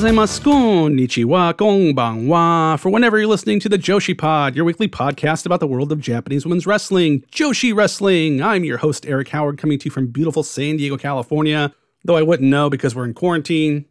gozaimasu, konnichiwa, konbanwa, for whenever you're listening to the Joshi Pod, your weekly podcast about the world of Japanese women's wrestling, Joshi Wrestling. I'm your host, Eric Howard, coming to you from beautiful San Diego, California. Though I wouldn't know because we're in quarantine.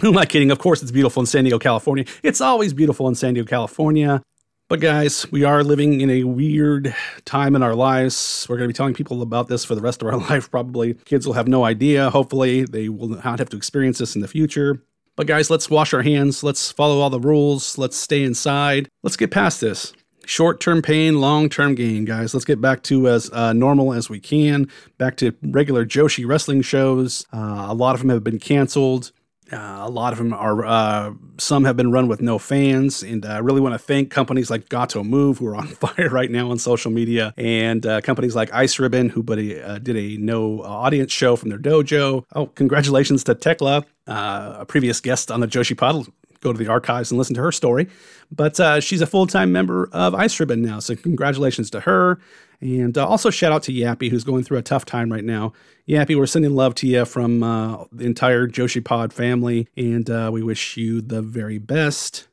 Who am I kidding? Of course, it's beautiful in San Diego, California. It's always beautiful in San Diego, California. But guys, we are living in a weird time in our lives. We're going to be telling people about this for the rest of our life, probably. Kids will have no idea. Hopefully, they will not have to experience this in the future. But guys, let's wash our hands. Let's follow all the rules. Let's stay inside. Let's get past this. Short term pain, long term gain, guys. Let's get back to as uh, normal as we can. Back to regular Joshi wrestling shows. Uh, a lot of them have been canceled. Uh, a lot of them are, uh, some have been run with no fans. And I really want to thank companies like Gato Move, who are on fire right now on social media, and uh, companies like Ice Ribbon, who uh, did a no audience show from their dojo. Oh, congratulations to Tekla, uh, a previous guest on the Joshi Pod. Go to the archives and listen to her story. But uh, she's a full time member of Ice Ribbon now. So, congratulations to her. And uh, also shout out to Yappy, who's going through a tough time right now. Yappy, we're sending love to you from uh, the entire Joshi Pod family, and uh, we wish you the very best.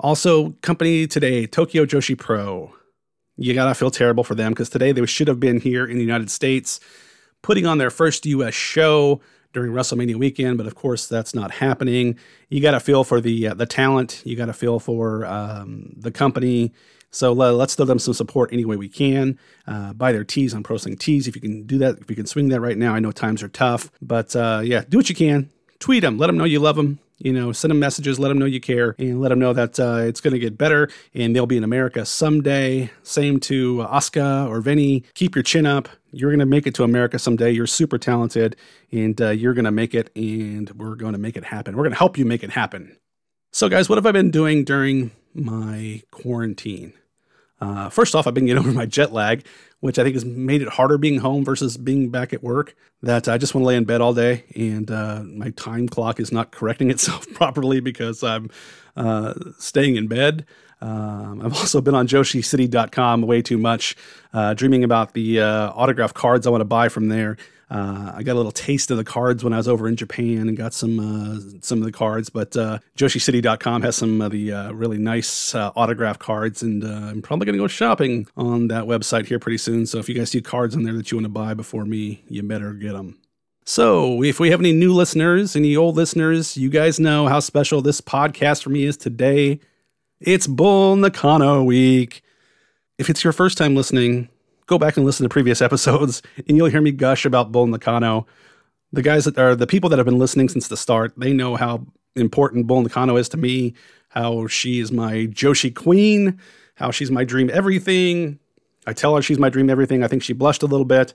Also, company today, Tokyo Joshi Pro. You gotta feel terrible for them because today they should have been here in the United States putting on their first US show during WrestleMania weekend, but of course that's not happening. You got to feel for the uh, the talent. You got to feel for um, the company. So uh, let's throw them some support any way we can. Uh, buy their tees on Pro Wrestling Tees if you can do that. If you can swing that right now, I know times are tough, but uh, yeah, do what you can. Tweet them, let them know you love them. You know, send them messages, let them know you care, and let them know that uh, it's going to get better and they'll be in America someday. Same to Asuka or Vinny. Keep your chin up. You're going to make it to America someday. You're super talented and uh, you're going to make it, and we're going to make it happen. We're going to help you make it happen. So, guys, what have I been doing during my quarantine? Uh, first off, I've been getting over my jet lag, which I think has made it harder being home versus being back at work. That I just want to lay in bed all day, and uh, my time clock is not correcting itself properly because I'm uh, staying in bed. Um, I've also been on JoshiCity.com way too much, uh, dreaming about the uh, autograph cards I want to buy from there. Uh, I got a little taste of the cards when I was over in Japan and got some uh, some of the cards. But uh, JoshiCity.com has some of the uh, really nice uh, autograph cards, and uh, I'm probably going to go shopping on that website here pretty soon. So if you guys see cards on there that you want to buy before me, you better get them. So, if we have any new listeners, any old listeners, you guys know how special this podcast for me is today. It's Bull Nakano week. If it's your first time listening, go back and listen to previous episodes, and you'll hear me gush about Bull Nakano. The guys that are the people that have been listening since the start, they know how important Bull Nakano is to me, how she is my Joshi queen, how she's my dream everything. I tell her she's my dream everything. I think she blushed a little bit.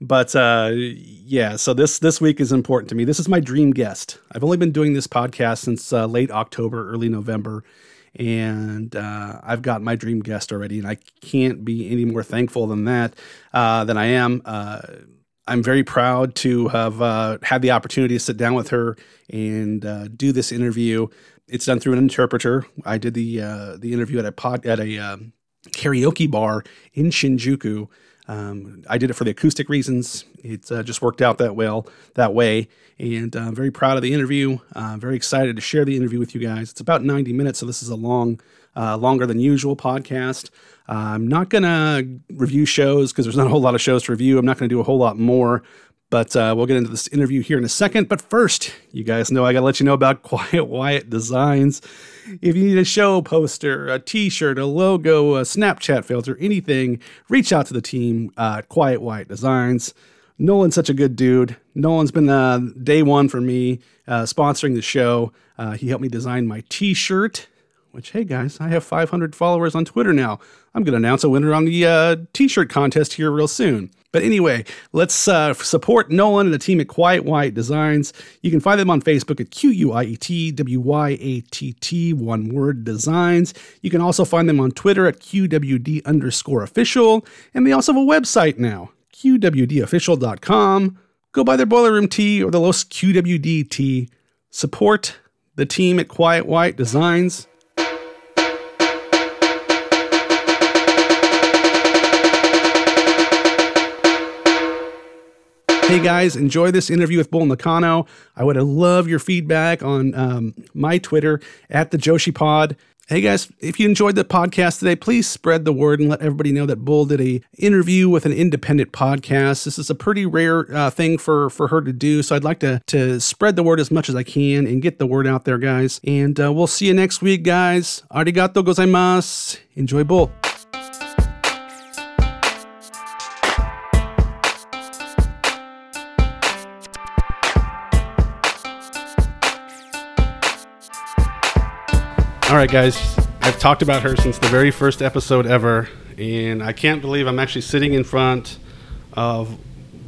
But uh, yeah, so this this week is important to me. This is my dream guest. I've only been doing this podcast since uh, late October, early November, and uh, I've got my dream guest already, and I can't be any more thankful than that uh, than I am. Uh, I'm very proud to have uh, had the opportunity to sit down with her and uh, do this interview. It's done through an interpreter. I did the uh, the interview at a pod, at a karaoke bar in Shinjuku. Um, I did it for the acoustic reasons. It uh, just worked out that well that way, and I'm uh, very proud of the interview. Uh, very excited to share the interview with you guys. It's about 90 minutes, so this is a long, uh, longer than usual podcast. I'm not gonna review shows because there's not a whole lot of shows to review. I'm not gonna do a whole lot more. But uh, we'll get into this interview here in a second. But first, you guys know I got to let you know about Quiet Wyatt Designs. If you need a show poster, a t shirt, a logo, a Snapchat filter, anything, reach out to the team Quiet Wyatt Designs. Nolan's such a good dude. Nolan's been uh, day one for me uh, sponsoring the show. Uh, he helped me design my t shirt, which, hey guys, I have 500 followers on Twitter now. I'm going to announce a winner on the uh, t shirt contest here real soon. But anyway, let's uh, support Nolan and the team at Quiet White Designs. You can find them on Facebook at Q U I E T W Y A T T, one word designs. You can also find them on Twitter at QWD underscore official. And they also have a website now, QWDofficial.com. Go buy their Boiler Room tea or the Los QWD tea. Support the team at Quiet White Designs. Hey guys, enjoy this interview with Bull Nakano. I would love your feedback on um, my Twitter at the Joshi Pod. Hey guys, if you enjoyed the podcast today, please spread the word and let everybody know that Bull did a interview with an independent podcast. This is a pretty rare uh, thing for for her to do, so I'd like to to spread the word as much as I can and get the word out there, guys. And uh, we'll see you next week, guys. Arigato gozaimasu. Enjoy Bull. All right, guys. I've talked about her since the very first episode ever, and I can't believe I'm actually sitting in front of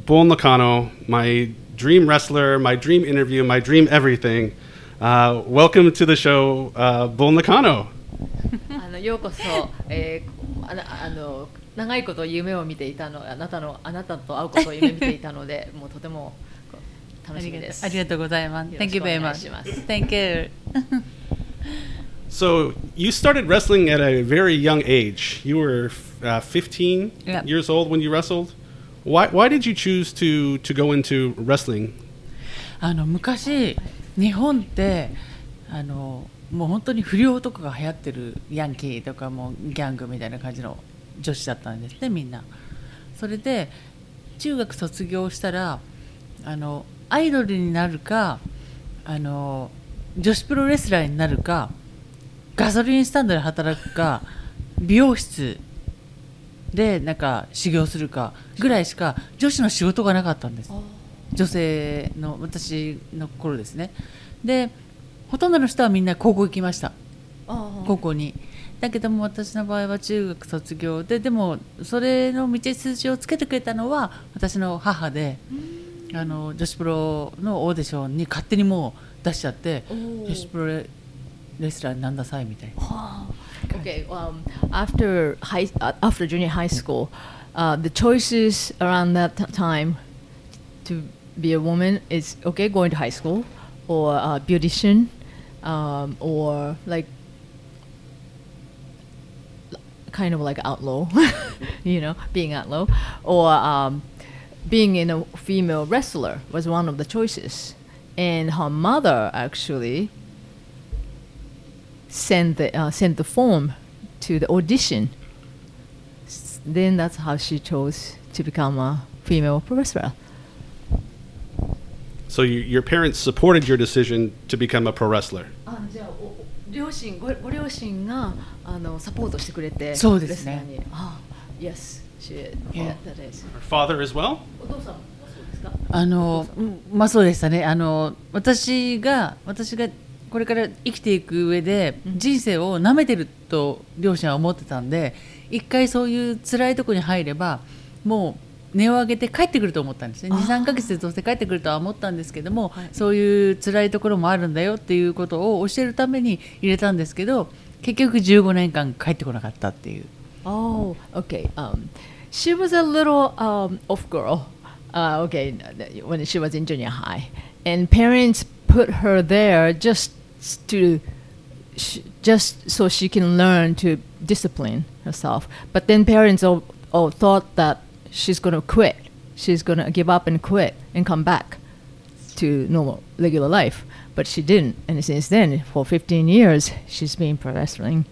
Bull Nakano, my dream wrestler, my dream interview, my dream everything. Uh, welcome to the show, uh, Bull Nakano. あのようこそ、えー、あのあの長いこと夢を見ていたのあなたのあなたと会うことを夢見ていたのでもうとてもこう楽しみです。ありがとうございます。よろ Thank し you くお very 願い much. します Thank you. So you started wrestling at a very young age. You were uh, 15 Yeah. years old when you wrestled. Why, why did you choose to, to go into wrestling? あの昔日本ってあのもう本当に不良とかが流行ってるヤンキーとかもうギャングみたいな感じの女子だったんですねみんな。それで中学卒業したらあのアイドルになるかあの女子プロレスラーになるか ガソリンスタンドで働くか美容室でなんか修行するかぐらいしか女子の仕事がなかったんです。女性の私の頃ですね。でほとんどの人はみんな高校行きました。あ高校に。だけども私の場合は中学卒業ででもそれの道筋をつけてくれたのは私の母であの女子プロのオーディションに勝手にもう出しちゃって女子プロ レレスラーになんださいみたいな Okay, um, after high, uh, after junior high school, uh, the choices around that t- time to be a woman is okay going to high school or uh, beautician um, or like kind of like outlaw, you know, being outlaw or um, being in a female wrestler was one of the choices. And her mother actually sent the uh, sent the form to the audition. S- Then that's how she chose to become a female pro wrestler. So you, your parents supported your decision to become a pro wrestler. あじゃあおお両親ごご両親があのサポートしてくれてそうですねレスラーにあ Yes, she did. Yeah. That, that is. Her father as well? お父さんもそうですかあのうんまあそうでしたねあの私が私が これから生きていく上でうん人生を舐めてると両親は思ってたんで一回そういう辛いとこに入ればもう値を上げて帰ってくると思ったんですねあー23ヶ月でどうせ帰ってくるとは思ったんですけども、はいそういう辛いところもあるんだよっていうことを教えるために入れたんですけど結局15年間帰ってこなかったっていう。Oh, okay. Um, she was a little um, off girl. Uh, okay, when she was in junior high, and parents put her there just to, sh- just so she can learn to discipline herself. But then parents all, all thought that she's gonna quit. She's gonna give up and quit and come back to normal regular life. But she didn't, and since then, for 15 years, she's been pro wrestling.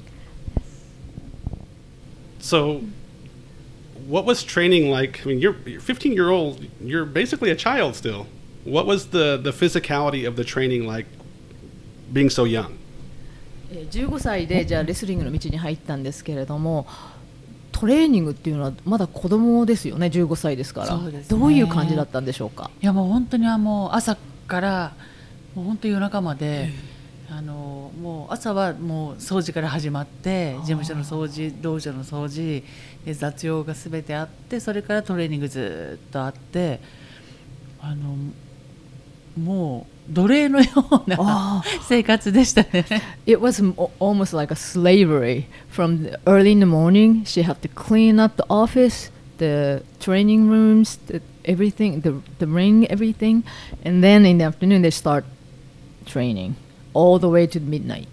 So, what was training like? I mean, you're, you're 15 year old. You're basically a child still. What was the the physicality of the training like, being so young? えー15歳でじゃあレスリングの道に入ったんですけれどもトレーニングっていうのはまだ子供ですよね15歳ですから。ね。どういう感じだったんでしょうか？いやもう本当にはもう朝からもう本当夜中まで、あのもう朝はもう掃除から始まって事務所の掃除道場の掃除で雑用がすべてあってそれからトレーニングずっとあってあのもう It was almost like a slavery. From early in the morning, she had to clean up the office, the training rooms, the everything, the, the ring, everything. And then in the afternoon, they start training all the way to midnight.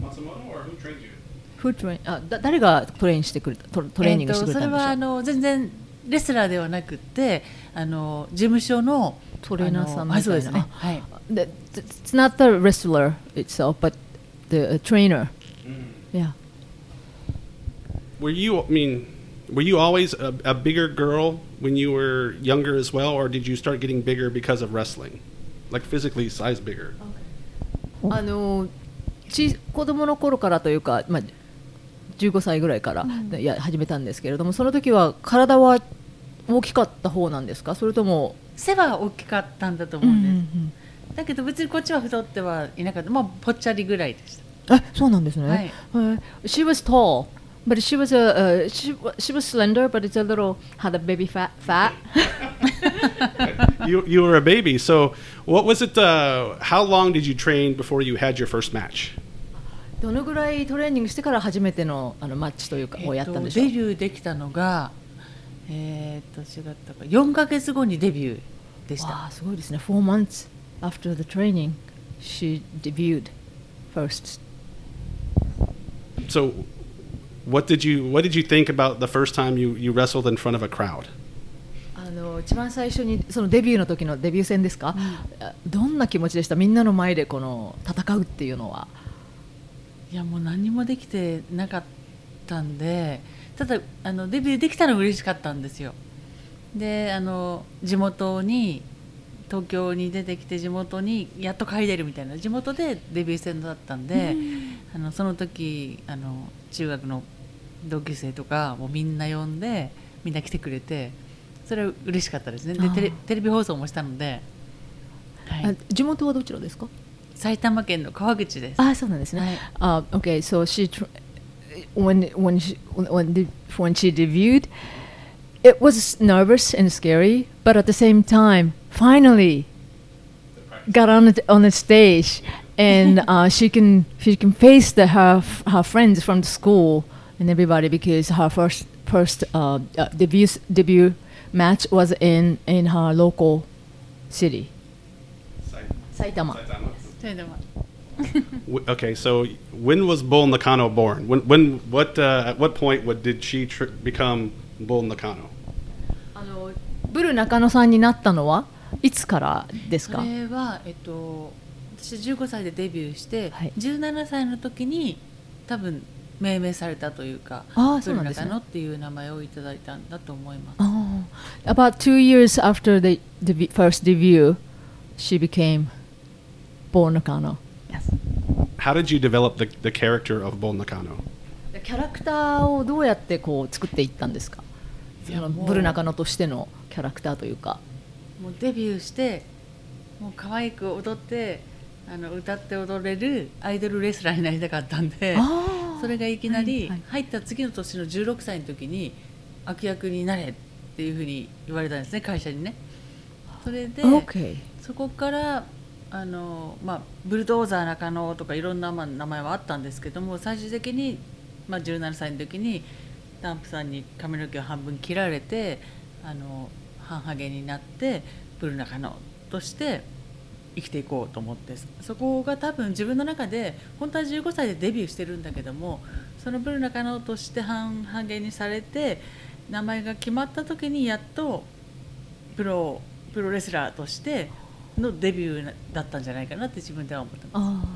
Matsumoto, or who trained you? Who trained? Uh, あ、だ誰がトレインしてくれたトトレーニングしてくれたんでしょう。それはあの全然レスラーではなくて、あの事務所のトレーナーさんみたいなですねはい The- It's not the wrestler itself, but the uh, trainer. Yeah. Were you? I mean, were you always a, a bigger girl when you were younger as well, or did you start getting bigger because of wrestling, like physically size bigger? あのち子供の頃からというか、まあ、15歳ぐらいから、いや始めたんですけれどもその時は体は大きかった方なんですかそれとも、背は大きかったんだと思うんです、だけど別にこっちは太ってはいなかったまあぽっちゃりぐらいでしたあそうなんですね、はいへえ She was tall but she was a、uh, she, she was slender but it's a little had a baby fat fat you you were a baby. So what was it? Uh, how long did you train before you had your first match? どのぐらいトレーニングしてから初めてのあのマッチというか、をやったんでしょうデビューできたのがえー、っと違ったか4か月後にデビューでしたわあすごいですね4 months after the training she debuted first So what did you what did you think about the first time you you wrestled in front of a crowd? あの一番最初にそのデビューの時のデビュー戦ですか、あどんな気持ちでしたみんなの前でこの戦うっていうのはいやもう何もできてなかったんでただあのデビューできたのは嬉しかったんですよ。であの地元に東京に出てきて地元にやっと帰れるみたいな地元でデビュー戦だったんで、あのその時あの中学の同級生とかもうみんな呼んでみんな来てくれてそれは嬉しかったですね。でテレテレビ放送もしたので、はい。あ地元はどちらですか？埼玉県の川口です。あそうなんですね、はい。Uh, okay, so she when when she, when the, when she debuted, it was nervous and scary, but at the same time, finally, got on the, on the stage, and uh, she can she can face the, her f- her friends from the school and everybody because her first first uh, uh, debut debut match was in in her local city. Saitama. Saitama. Saitama. Okay, so when was Bull Nakano born? When when what uh, at what point what did she tr- become Bull Nakano? あのブル中野さんになったのはいつからですそかれは、えっと、私15歳でデビューして、はい17歳の時に多分命名されたというかあーそうなんですねブル中野っていう名前をいただいたんだと思います。ああ About two years after the, the first debut, she became Born Nakano. Yes. How did you develop the, the character of Bull Nakano? キャラクターをどうやってこう作っていったんですか？そのブル中野としてのキャラクターというか。もうデビューしてもう可愛く踊ってあの歌って踊れるアイドルレスラーになりたかったんでそれがいきなり入った次の年の16歳の時に悪役になれっていうふうに言われたんですね会社にね。それで Okay. そこからあの、まあ、ブルドーザー中野とかいろんな、ま、名前はあったんですけども最終的に、まあ、17歳の時にダンプさんに髪の毛を半分切られてあの半ハゲになってブル中野として生きていこうと思ってそこが多分自分の中で本当は15歳でデビューしてるんだけどもそのブル中野として半ハゲにされて名前が決まった時にやっとプロプロレスラーとしてのデビューだったんじゃないかなって自分では思ってます。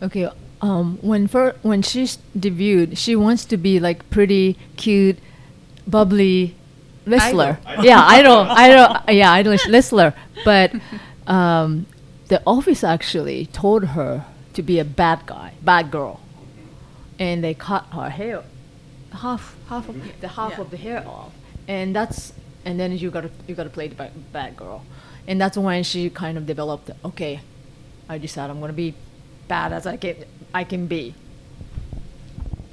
Ah, okay. Um, when fir- when she s- debuted, she wants to be like pretty cute, bubbly wrestler. Idol. Yeah, idol, idol. Yeah, idol wrestler. But um, the office actually told her to be a bad guy, bad girl, and they cut her hair, half half of the half Yeah. of the hair off, and that's and then you gotta you gotta play the bad, bad girl, and that's when she kind of developed. Okay, I decided I'm gonna be bad as I can I can be.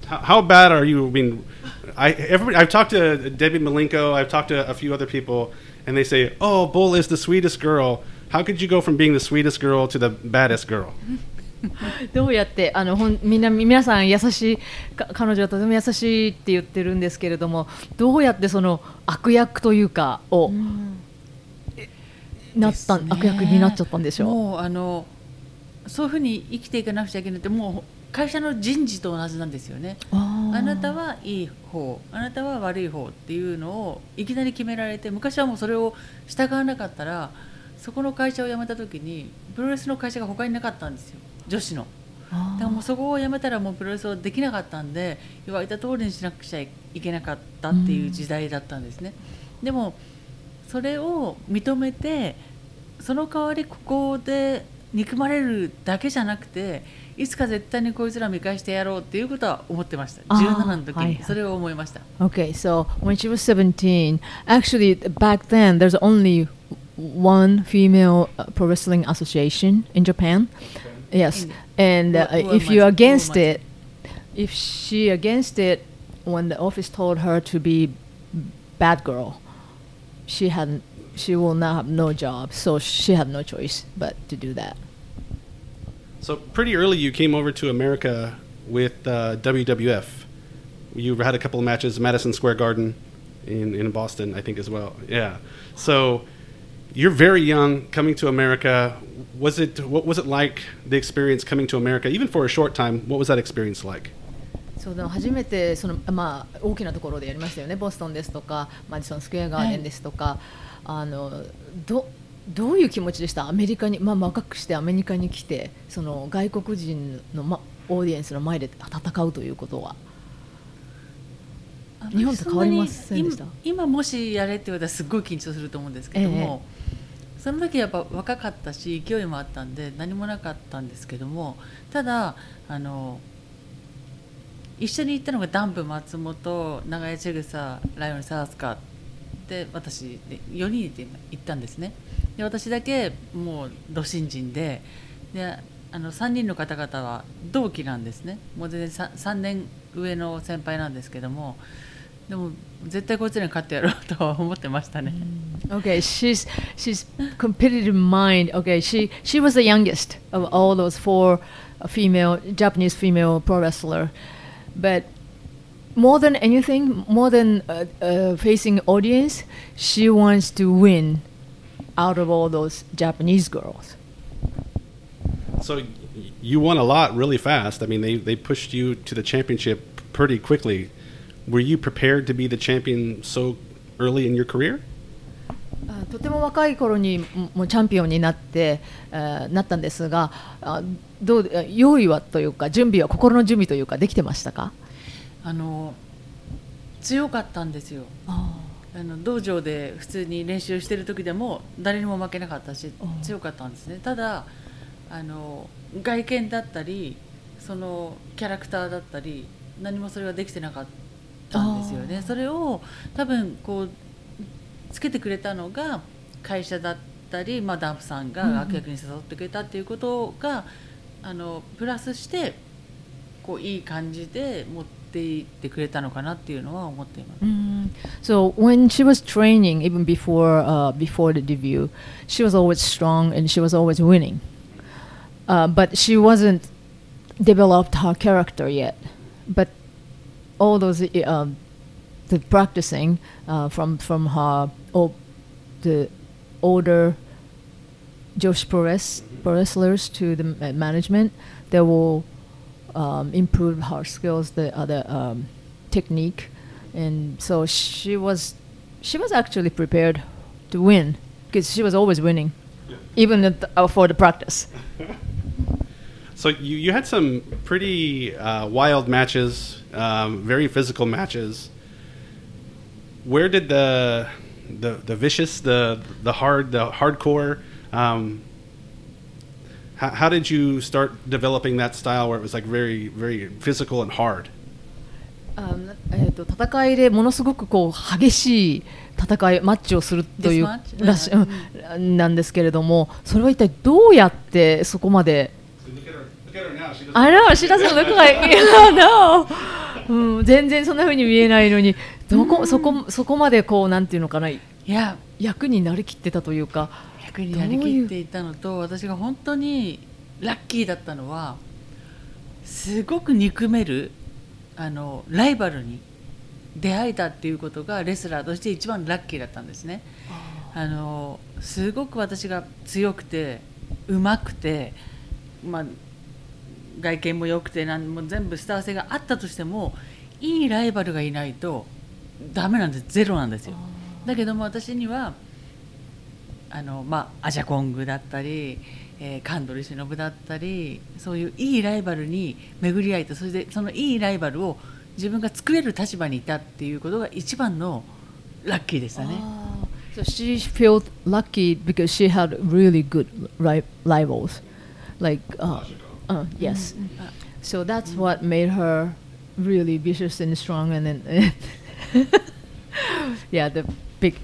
How, how bad are you? I mean, I every, I've talked to Debbie Malenko. I've talked to a few other people, and they say, "Oh, Bull is the sweetest girl." How could you go from being the sweetest girl to the baddest girl? どうやってあのほんみんな皆さん優しいか彼女はとても優しいって言ってるんですけれどもどうやってその悪役というかを、 なったね悪役になっちゃったんでしょうもうあのそういうふうに生きていかなくちゃいけないってもう会社の人事と同じなんですよね。ああなたはいい方あなたは悪い方っていうのをいきなり決められて昔はもうそれを従わなかったらそこの会社を辞めた時にプロレスの会社が他になかったんですよ女子の。だからもうそこを辞めたらもうプロレスをできなかったんで言われた通りにしなくちゃいけなかったっていう時代だったんですね。でもそれを認めてその代わりここで憎まれるだけじゃなくていつか絶対にこいつら見返してやろうっていうことは思ってましたあー17の時にそれを思いました、Okay, so when she was 17, actually back then there's only one female uh, pro wrestling association in Japan. Yes, and uh, if you're against it, if she against it, when the office told her to be bad girl, she hadn't. She will now have no job, so she had no choice but to do that. So pretty early, you came over to America with uh, WWF. You had a couple of matches, Madison Square Garden, in in Boston, I think as well. Yeah. So you're very young coming to America. Was it what was it like the experience coming to America, even for a short time? What was that experience like? そうでも初めてその、まあ、大きなところでやりましたよね、ボストンですとか、マディソンスクエアガーデンですとか、あのどどういう気持ちでした、アメリカに、まあ、若くしてアメリカに来て、その外国人の、ま、オーディエンスの前で戦うということは。日本と変わりませんでした？今今もしやれって言われたらすっごい緊張すると思うんですけども、その時やっぱ若かったし勢いもあったんで何もなかったんですけどもただあの一緒に行ったのがダンプ松本長屋千草ライオンサースカで私で4人で行ったんですねで私だけもうど新人でであの3人の方々は同期なんですねもう全然 3, 3年上の先輩なんですけどもでも絶対こいつらに勝ってやろうとは思ってましたね。Okay, she's she's competitive mind. Okay, she she was the youngest of all those four female Japanese female pro wrestler, but more than anything, more than uh, uh, facing audience, she wants to win out of all those Japanese girls. So y- you won a lot really fast. I mean, they they pushed you to the championship pretty quickly. Were you prepared to be the champion so early in your career? あとても若い頃にももうチャンピオンになって、えーなったんですがあ どうあ用意はというか準備は心の準備というかできてましたか？あの強かったんですよ。あの道場で普通に練習してる時でも誰にも負けなかったし強かったんですね。ただあの外見だったりそのキャラクターだったり何もそれができてなかったんですよね。それを多分こうつけてくれたのが会社だったり、まあ、ダンプさんがうんうん。楽屋に誘ってくれたっていうことが、あのプラスしてこういい感じで持っていってくれたのかなっていうのは思っています。 Mm. So when she was training, even before uh, before the debut, she was always strong and she was always winning. Uh, but she wasn't developed her character yet. But all those uh, um, the practicing uh, from from her oh, the older Josh pro, wrest- pro wrestlers to the management, that will um, improve her skills, the other um, technique, and so she was she was actually prepared to win because she was always winning, even at the, uh, for the practice. So you, you had some pretty uh, wild matches, um, very physical matches. Where did the the the vicious, the the hard, the hardcore? Um, how, how did you start developing that style where it was like very very physical and hard? あのえー、と戦いでものすごくこう激しい戦いマッチをするというらし、うんうんなんですけれどもそれは一体どうやってそこまで. I know she doesn't look like you know うん、全然そんな風に見えないのにどこそこそこまでこうなんていうのかないや役になりきってたというか逆にやりきっていたのと私が本当にラッキーだったのはすごく憎めるあのライバルに出会えたっていうことがレスラーとして一番ラッキーだったんですね。あのすごく私が強くてうまくて、まあ、外見も良くてなんも全部スター性があったとしてもいいライバルがいないとダメなんです。ゼロなんですよ。だけども私にはあの、まあ、アジャコングだったり、えー、カンドリシノブだったりそういういいライバルに巡り合えてそれでそのいいライバルを自分が作れる立場にいたっていうことが一番のラッキーでしたね。So she felt lucky because she had really good ri- rivals, like uh, uh, yes. So that's what made her really vicious and strong, and then yeah, the big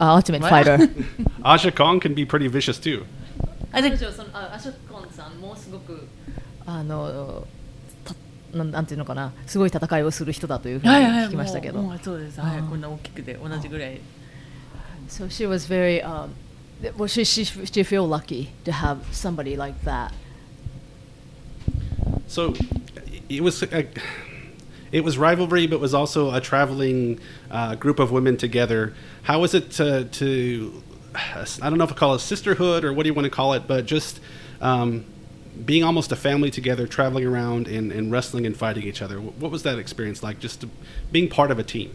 uh, ultimate fighter. Aja Kong can be pretty vicious too. あで彼女そのあアショコンさんもすごくあのたなんなんていうのかなすごい戦いをする人だというふうにはいはい聞きましたけど。そうです、はい、こんな大きくて同じぐらい So she was very, um, well, she, she, she feel lucky to have somebody like that. So it was a, it was rivalry, but was also a traveling uh, group of women together. How was it to, to I don't know if I call it sisterhood or what do you want to call it, but just um, being almost a family together, traveling around and, and wrestling and fighting each other. What was that experience like? Just to, being part of a team.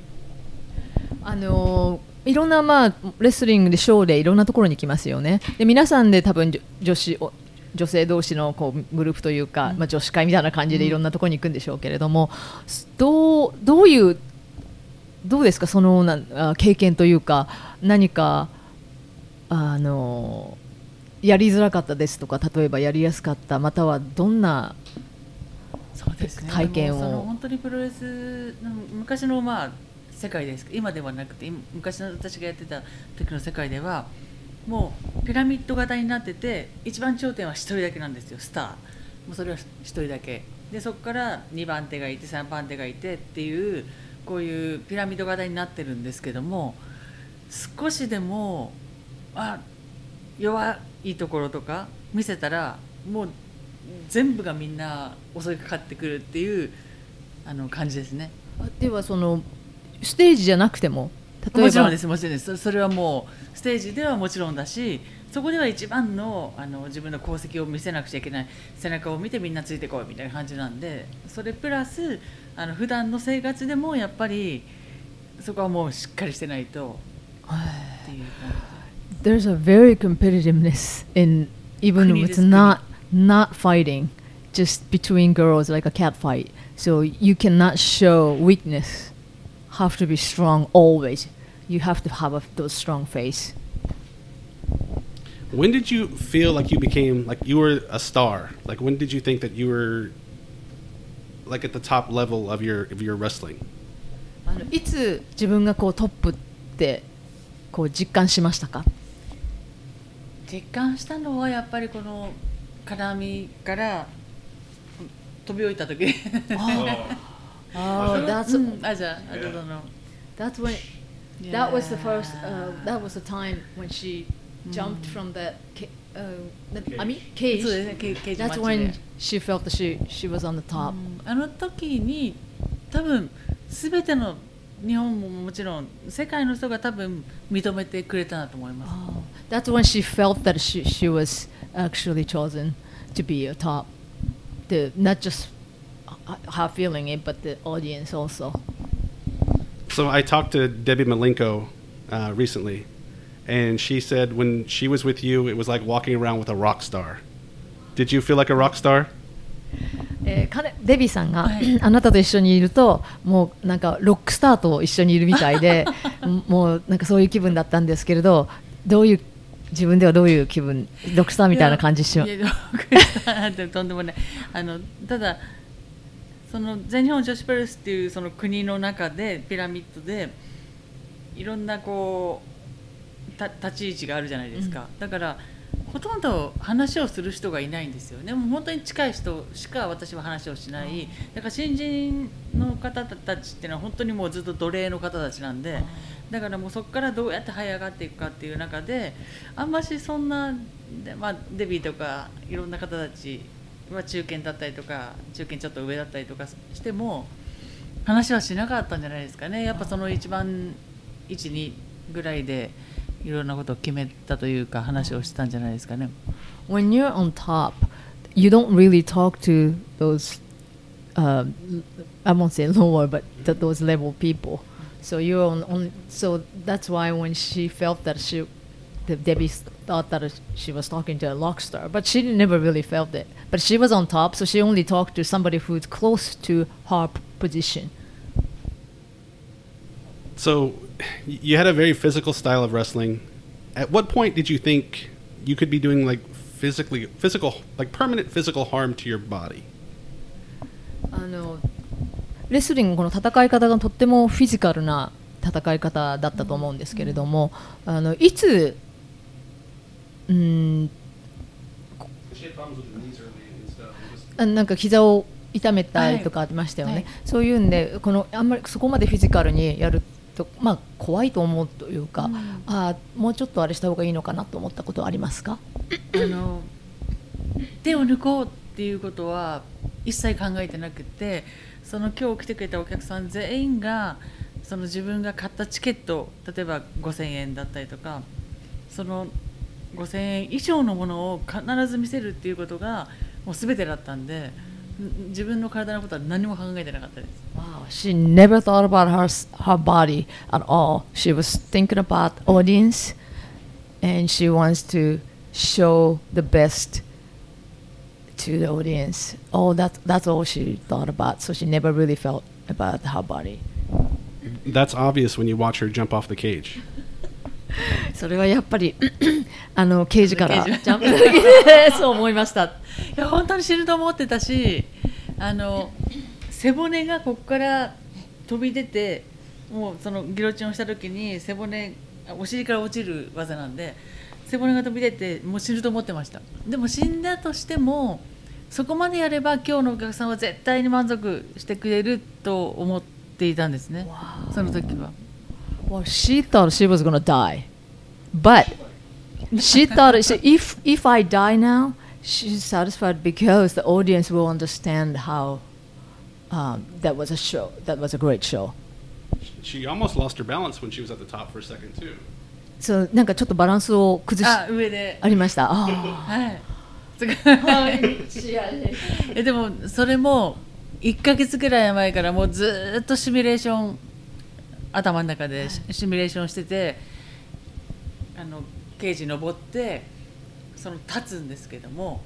あのいろんな、まあ、レスリングでショーでいろんなところに行きますよね。で皆さんで多分じょ女子お 女性同士のこうグループというか、まあ、女子会みたいな感じでいろんなところに行くんでしょうけれども、どうどういうどうですかそのなあ経験というか何かあのやりづらかったですとか例えばやりやすかったまたはどんな体験を？でもその本当にプロレスの昔のまあ世界です。今ではなくて今昔の私がやってた時の世界ではもうピラミッド型になってて一番頂点は一人だけなんですよスター。もうそれは一人だけ。でそこから2番手がいて3番手がいてっていうこういうピラミッド型になってるんですけども少しでもあ弱いところとか見せたらもう全部がみんな襲いかかってくるっていうあの感じですね。ではそのステージじゃなくても例えば。もちろんですもちろんです。そそれはもうステージではもちろんだしそこでは一番のあの自分の功績を見せなくちゃいけない背中を見てみんなついてこいみたいな感じなんでそれプラスあの普段の生活でもやっぱりそこはもうしっかりしてないとっていう感 there's a very competitiveness in even 国 with です not not fighting just between girls like a cat fight. So you cannot show weakness have to be strong always you have to have a those strong face When did you feel like you became like you were a star? Like when did you think that you were like at the top level of your of your wrestling? あのいつ自分がこうトップってこう実感しましたかじ実感したのはやっぱりこの金網から飛び降りた時 Oh, that's うんあじゃあ、I don't know that's when that was the first uh, that was the time when she jumped from the ca- uh, the, I mean cage そうですねケケージマッ That's チ when で she felt that she she was on the top. あの時に多分全ての日本ももちろん世界の人が多分認めてくれたなと思います Oh, that's when she felt that she she was actually chosen to be a top. The not just h- her feeling it, but the audience also. So I talked to Debbie Malenko uh, recently, and she said when she was with you, it was like walking around with a rock star. Did you feel like a rock star? えー彼デビーさんが、はいあなたと一緒にいるともうなんかロックスターと一緒にいるみたいでもうなんかそういう気分だったんですけれどどういう自分ではどういう気分ロックスターみたいな感じしまいやいやでもとんでもないあのただその全日本女子プロレスっていうその国の中でピラミッドでいろんなこうた立ち位置があるじゃないですか、だからほとんど話をする人がいないんですよね。もう本当に近い人しか私は話をしない。だから新人の方たちっていうのは本当にもうずっと奴隷の方たちなんでだからもうそこからどうやって這い上がっていくかっていう中であんましそんな、でまあ、デビーとかいろんな方たちは中堅だったりとか中堅ちょっと上だったりとかしても話はしなかったんじゃないですかねやっぱその一番12ぐらいでいろんなことを決めたというか話をしたんじゃないですかね。When you're on top, you don't really talk to those uh, I won't say lower, but th- those level people. So you're on, on. So that's why when she felt that she, the Debbie thought that she was talking to a rock star, but she never really felt it. But she was on top, so she only talked to somebody who's close to her p- position. So y- you had a very physical style of wrestling. At what point did you think you could be doing like physically physical like permanent physical harm to your body? あのレスリングこの戦い方がとってもフィジカルな戦い方だったと思うんですけれども、あのいつ うん。あなんか膝を痛めたりとかありましたよね、はい。そういうんでこのあんまりそこまでフィジカルにやると、まあ、怖いと思うというか、うん。あーもうちょっとあれした方がいいのかなと思ったことはありますか？あの手を抜こうっていうことは一切考えてなくてその今日来てくれたお客さん全員がその自分が買ったチケット例えば5000円だったりとかその5000円以上のものを必ず見せるっていうことがもう全てだったんでん自分の体のことは何も考えてなかったです。Wow, she never thought about her her body at all. She was thinking about audience, and she wants to show the best to the audience. Oh, that that's all she thought about. So she never really felt about her body. That's obvious when you watch her jump off the cage. それはやっぱり あのケージからジジャンプで そう思いました。いや本当に死ぬと思ってたしあの背骨がここから飛び出てもうそのギロチンをした時に背骨お尻から落ちる技なんで背骨が飛び出てもう死ぬと思ってました。でも死んだとしてもそこまでやれば今日のお客さんは絶対に満足してくれると思っていたんですね。その時は Well, she thought she was gonna die, but she thought she, if if I die now, she's satisfied because the audience will understand how um, that was a show. That was a great show. She almost lost her balance when she was at the top for a second too. そうなんかちょっとバランスを崩しあ上でありました。あはいすごいーえでもそれも1ヶ月ぐらい前からもうずーっとシミュレーション頭の中でシシミュレーションしててあのケージ登ってその立つんですけども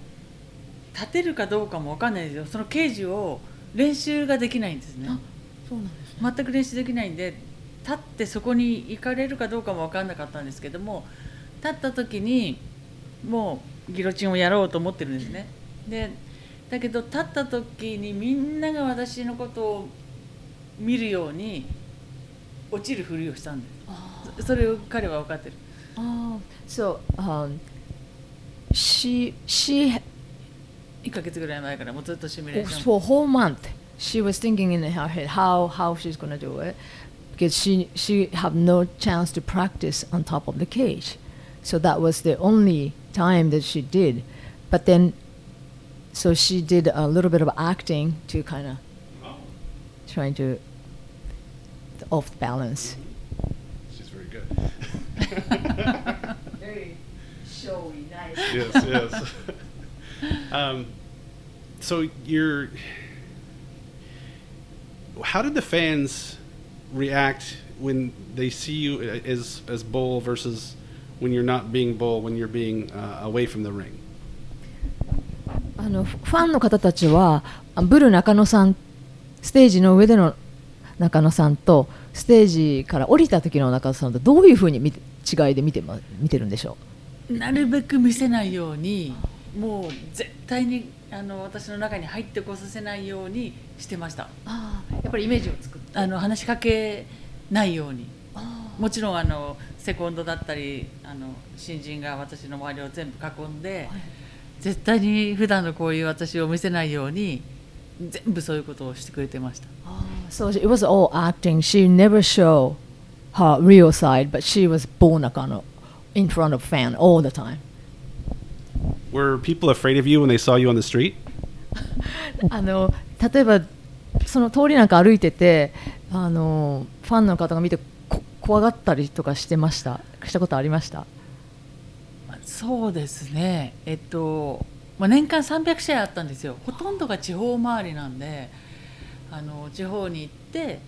立てるかどうかも分かんないですよ。そのケージを練習ができないんですね。そうなんです。全く練習できないんで立ってそこに行かれるかどうかも分かんなかったんですけども立った時にもうギロチンをやろうと思ってるんですね。でだけど立った時にみんなが私のことを見るように落ちるふりをしたんですそそれを彼は分かってる Oh, so um, she she 1ヶ月ぐらい前からもうずっとシミュレーション for a whole month she was thinking in her head how how she's gonna do it because she she had no chance to practice on top of the cage so that was the only time that she did but then so she did a little bit of acting to kind of trying to off balance She's very good. very showy nice yes, yes. um, so you're. How did the fans react when they see you as as Bull versus when you're not being Bull when you're being uh, away from the ring? あのファンの方たちはあブル中野さんステージの上での中野さんとステージから降りた時の中野さんとどういうふうに見て違いで見てま見てるんでしょなるべく見せないようにもう絶対にあの私の中に入ってこさせないようにしてました。うあやっぱりイメージを作って。あの話しかけないように。もちろんあのセコンドだったりあの新人が私の周りを全部囲んで、絶対に普段のこういう私を見せないように全部そういうことをしてくれてました So it was all acting. She never showed her real side, but she was born in front of fan all the time. Were people afraid of you when they saw you on the street? あの例えばその通りなんか歩いててあのファンの方が見てこ怖がったりとかしてましたしたことありましたそうですねえっと、まあ、年間300試合あったんですよ。ほとんどが地方回りなんであの地方に行って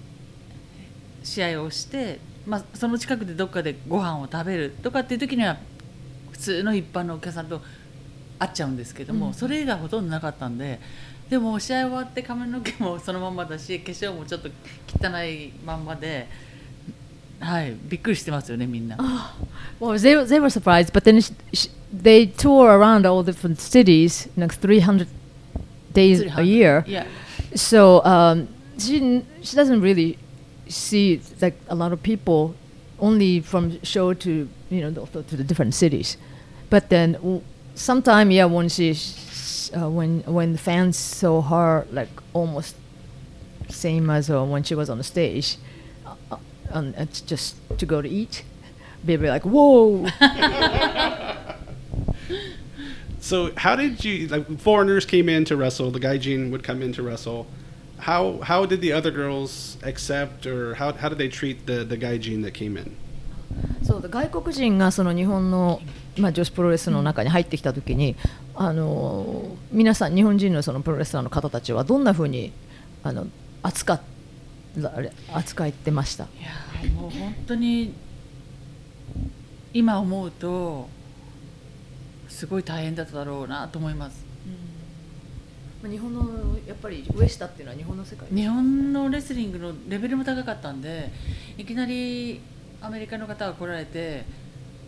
試合をして、まあ、その近くでどっかでご飯を食べるとかっていう時には普通の一般のお客さんと会っちゃうんですけども、うん。それ以外ほとんどなかったんででも試合終わって髪の毛もそのまんまだし化粧もちょっと汚いまんまで、はい、びっくりしてますよねみんな。 Well, they, they were surprised, but then sh sh they tour around all different cities, like 300 days a year. いや So um, she n- she doesn't really see like a lot of people only from show to you know the, to the different cities. But then w- sometime yeah when she s- uh, when when the fans saw her like almost same as uh, when she was on the stage, uh, uh, it's just to go to eat, they'd be like whoa. So how did you like foreigners came in to wrestle, the gaijin would come in to wrestle. How how did the other girls accept or how how did they treat the the gaijin that came in? そうだ外国人がその日本の、まあ、女子プロレスの中に入ってきたときに、あの皆さん日本人のそのプロレスラーの方たちはどんなふうにあの扱っあれ扱ってました。いやーもう本当に今思うとすごい大変だっただろうなと思います。日本のやっぱり上下っていうのは日本の世界日本のレスリングのレベルも高かったんでいきなりアメリカの方が来られて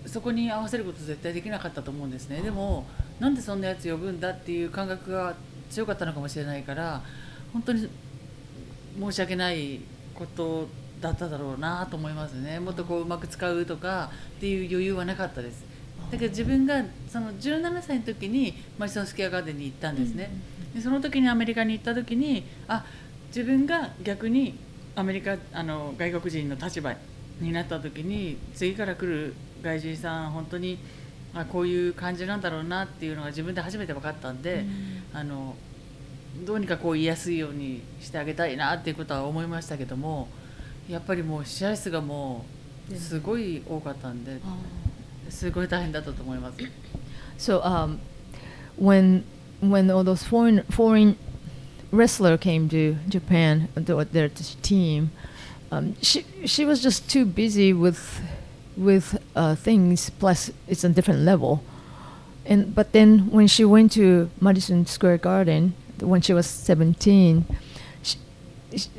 そこに合わせること絶対できなかったと思うんですね。でもなんでそんなやつ呼ぶんだっていう感覚が強かったのかもしれないから本当に申し訳ないことだっただろうなと思いますね。もっとこううまく使うとかっていう余裕はなかったです。だけど自分がその17歳の時にマジソンスケアガーデンに行ったんですね、でその時にアメリカに行った時にあ自分が逆にアメリカあの外国人の立場になった時に次から来る外人さん本当にあこういう感じなんだろうなっていうのが自分で初めて分かったんで、あのどうにかこう言いやすいようにしてあげたいなっていうことは思いましたけどもやっぱりもう試合数がもうすごい多かったんですごい大変だったと思います。So um, when when all those foreign foreign wrestler came to Japan, the, their team, um, she she was just too busy with with uh, things. Plus, it's a different level. And but then when she went to Madison Square Garden when she was seventeen, she,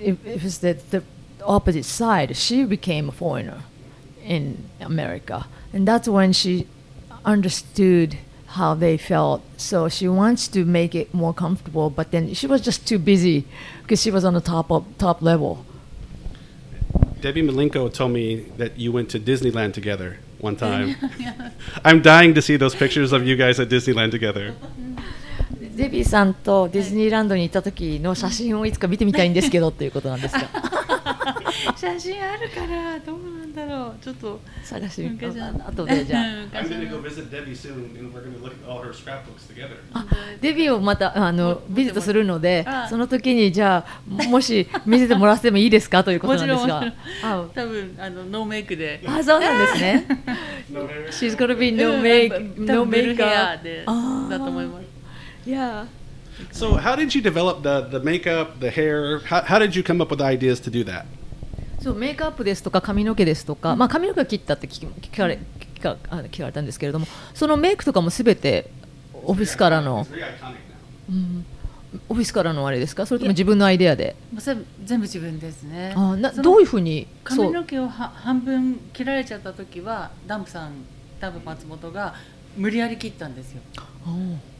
it, it was the the opposite side. She became a foreigner in America, and that's when she understood how they felt. So she wants to make it more comfortable, but then she was just too busy because she was on the top of top level. Debbie Malenko told me that you went to Disneyland together one time. I'm dying to see those pictures of you guys at Disneyland together. デビーさんとディズニーランドに行った時の写真をいつか見てみたいんですけどっていうことなんですが 写真あるからどうなんだろう。ちょっと探してみ昔はあ後でじゃあ。昔は visit Debbie soon and we're going to look at all her scrapbooks together. デビューをまたあのビジットするのであその時にじゃあもし見せてもらってもいいですか？ということなんですが。もちろんもちあ多分あのノーメイクで。あそうなんですね. She's gonna be no うん make 多 no makeup だと思います Yeah. So, how did you develop the, the makeup, the hair? How, how did you come up with ideas to do that? そうメイクアップですとか髪の毛ですとか、まあ、髪の毛を切ったって聞き聞かれ聞かあの聞かれたんですけれどもそのメイクとかもすべてオフィスからの.うんオフィスからのあれですか？それとも自分のアイデアで？全部全部自分ですね。あなどういうふうに髪の毛をは半分切られちゃった時はダンプさんダンプ松本が無理やり切ったんですよ。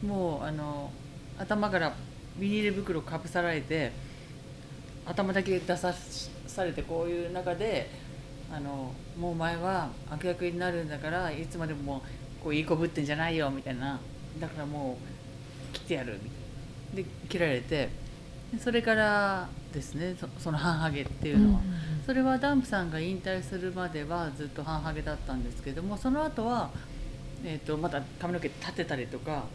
もうあの頭からビニール袋かぶさられて頭だけ出さされてこういう中であのもうお前は悪役になるんだからいつまでもこういいこぶってんじゃないよみたいな。だからもう切ってやるみたいな。で切られてでそれからですねそその半ハゲっていうのは、それはダンプさんが引退するまではずっと半ハゲだったんですけどもその後はえー、とまた髪の毛立てたりとか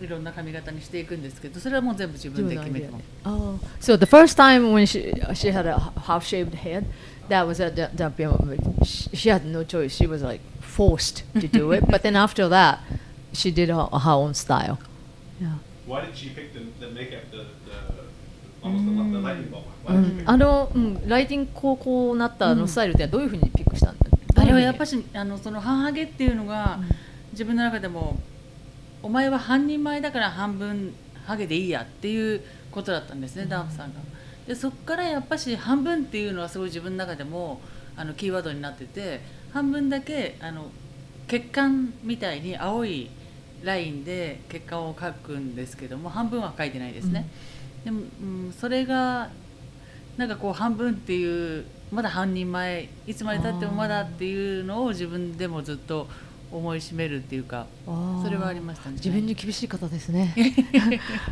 いろんな髪型にしていくんですけどそれはもう全部自分で決めてます。Oh, so the first time when she she had a half shaved head, that was at the Japan. She, she had no choice. She was like forced to do it. but then after that, she did her, her own style. Yeah. Why did she pick the, the makeup, the, the あの、うん、ライティングこうこうなったあのスタイルってどういうふうにピックしたんだあれはやっぱししあのその半ハゲっていうのが、自分の中でもお前は半人前だから半分ハゲでいいやっていうことだったんですね、ダーフさんが。でそこからやっぱし半分っていうのはすごい自分の中でもあのキーワードになってて半分だけあの血管みたいに青いラインで血管を描くんですけども半分は描いてないですね。でも、うん、それがなんかこう半分っていうまだ半人前いつまでたってもまだっていうのを自分でもずっと思いしめるっていうかそれはありましたね自分に厳しい方ですね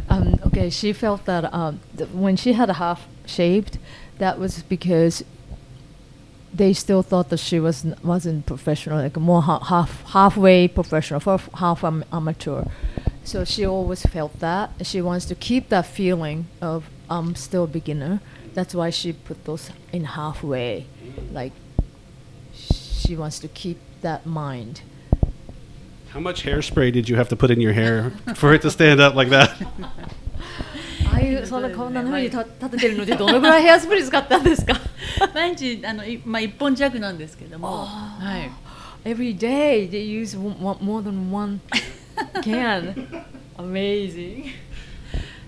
um, okay she felt that um, th- when she had a half shaved that was because they still thought that she was wasn't professional like more ha- half halfway professional half, half am- amateur so she always felt that she wants to keep that feeling of I'm still a beginner that's why she put those in halfway like she wants to keep that mind How much hairspray did you have to put in your hair for it to stand up like that? ああいうそんなこんなのに立立ててるのでどのぐらいヘアスプレー使ったんですか毎日あの、いまあ、1本弱なんですけども、はい、 Every day they use one, one, more than one can. Amazing.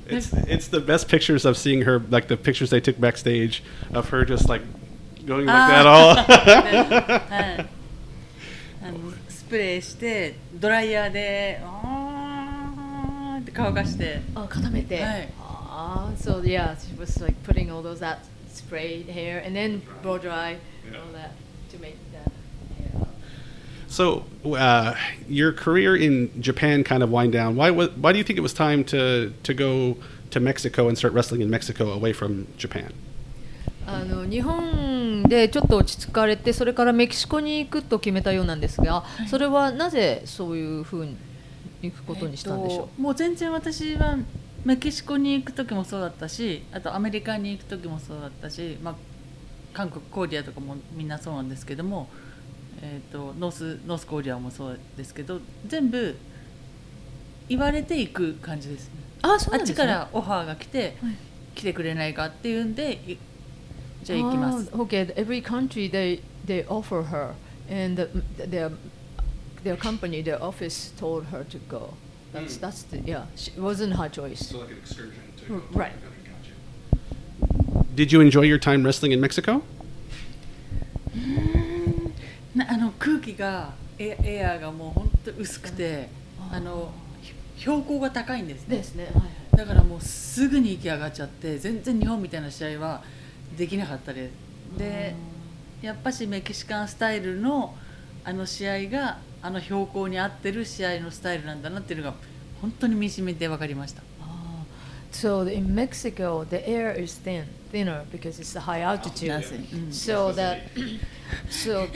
It's it's the best pictures of seeing her like the pictures they took backstage of her just like going like that all. はい、あのスプレーしてドライヤーであーって乾かして、あ固めて。はいあー so yeah, she was like putting all those that sprayed hair and then blow dry Yeah. all that to make that hair. so uh, your career in Japan kind of wind down. Why wa- why do you think it was time to to go to Mexico and start wrestling in Mexico away from Japan? あの日本 でちょっと落ち着かれてそれからメキシコに行くと決めたようなんですが、それはなぜそういうふうに行くことにしたんでしょう、えもう全然私はメキシコに行く時もそうだったしあとアメリカに行く時もそうだったし、まあ、韓国コリアとかもみんなそうなんですけども、えっとノースノースコリアもそうですけど全部言われていく感じですね。あそうあっちかなんですね。らオファーが来て、はい。来てくれないかっていうんでいじゃあ行きます。Ah, okay, every country they they offer her, and the, their their company, their office told her to go. That's that's the yeah. She, it wasn't her choice. like an excursion go to Right. Did you enjoy your time wrestling in Mexico? なあの空気がエエアーがもう本当薄くてあのひ標高が高いんですねですね。はいはい。だからもうすぐに息上がっちゃって全然日本みたいな試合はできなかったですでやっぱしメキシカンスタイルのあの試合があの標高に合ってる試合のスタイルなんだなっていうのが本当に身にしみて分かりました Ah. So in Mexico, the air is thin, thinner because it's a high altitude. Mm. So that, so,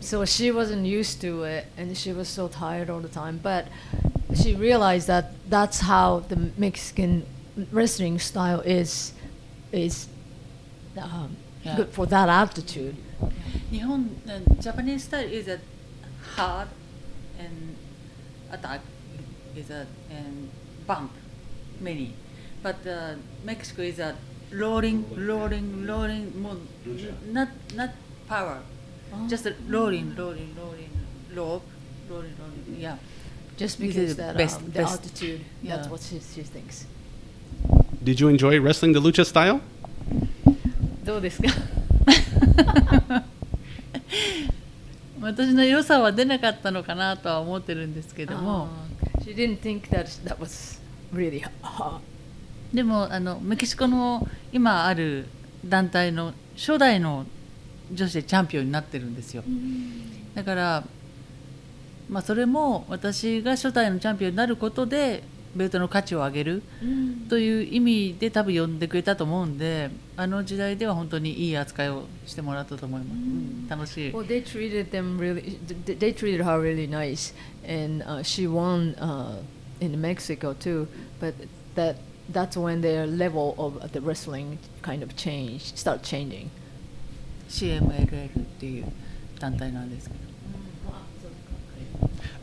so she wasn't used to it, and she was so tired all the time. But she realized that that's how the Mexican wrestling style is, is um, yeah. good for that altitude. Nihon, uh, Japanese style is a hard and attack is a and bump many, but uh, Mexico is a rolling, rolling, rolling, more, not not power, oh. just a rolling, rolling, rolling, rope, rolling, rolling, yeah. Just because that best, um, the best. altitude, yeah. that's what she, she thinks. Did you enjoy wrestling the lucha style? どうですか？私の良さは出なかったのかなとは思ってるんですけども、Ah, she didn't think that that was really. でもあのメキシコの今ある団体の初代の女子でチャンピオンになってるんですよ。だから、まあ、それも私が初代のチャンピオンになることでベルトの価値を上げるという意味で多分呼んでくれたと思うんであの時代では本当にいい扱いをしてもらったと思います、うん楽しい Well, they treated them really. th- They treated her really nice, and uh, she won uh, in Mexico too. But that that's when their level of the wrestling kind of changed, start changing. CMLL っていう団体なんですけど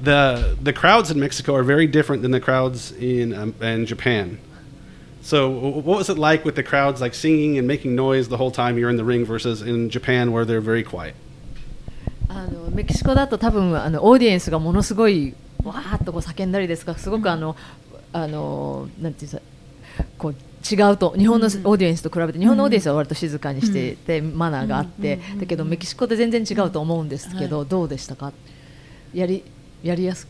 The the crowds in Mexico are very different than the crowds in um, in Japan. So, wh- what was it like with the crowds, like singing and making noise the whole time you're in the ring, versus in Japan where they're very quiet? あのメキシコだと多分あのオーディエンスがものすごいわーっとこう叫んだりですがすごくあの、あのなんていうんですかこう違うと日本のオーディエンスと比べて日本のオーディエンスは割と静かにしていて、マナーがあって、だけどメキシコって全然違うと思うんですけど、どうでしたかやりやりやす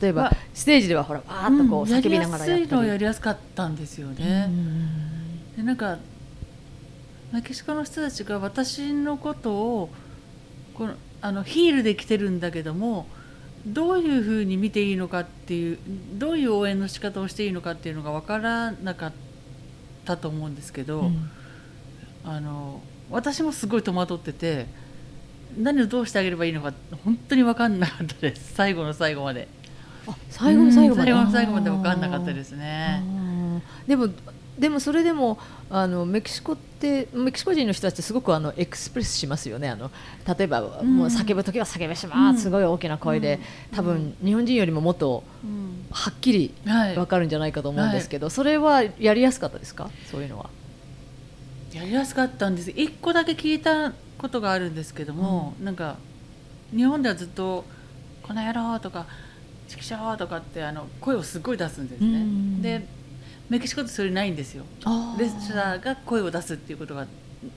例えばまあステージではほらわーっとこううんや叫びりやすながらやったり。いのはやりやすかったんですよね。うんでなんかメキシコの人たちが私のことをこのあのヒールで来てるんだけどもどういうふうに見ていいのかっていうどういう応援の仕方をしていいのかっていうのが分からなかったと思うんですけど、うんあの私もすごい戸惑ってて何をどうしてあげればいいのか本当に分かんなかったです。最後の最後まで。あ最後の最後まで、うん最後の最後まで分かんなかったですね。でもでもそれでもあのメキシコってメキシコ人の人たちってすごくあのエクスプレスしますよね。あの例えば、ん。もう叫ぶ時は叫びします、うん。すごい大きな声で、多分日本人よりももっとうん。はっきりはい。分かるんじゃないかと思うんですけど、それはやりやすかったですか？そういうのは。やりやすかったんです。一個だけ聞いたことがあるんですけども、なんか日本ではずっと「この野郎」とか「チキショー」とかってあの声をすごい出すんですね、うんでメキシコってそれないんですよ。レスラーが声を出すっていうことが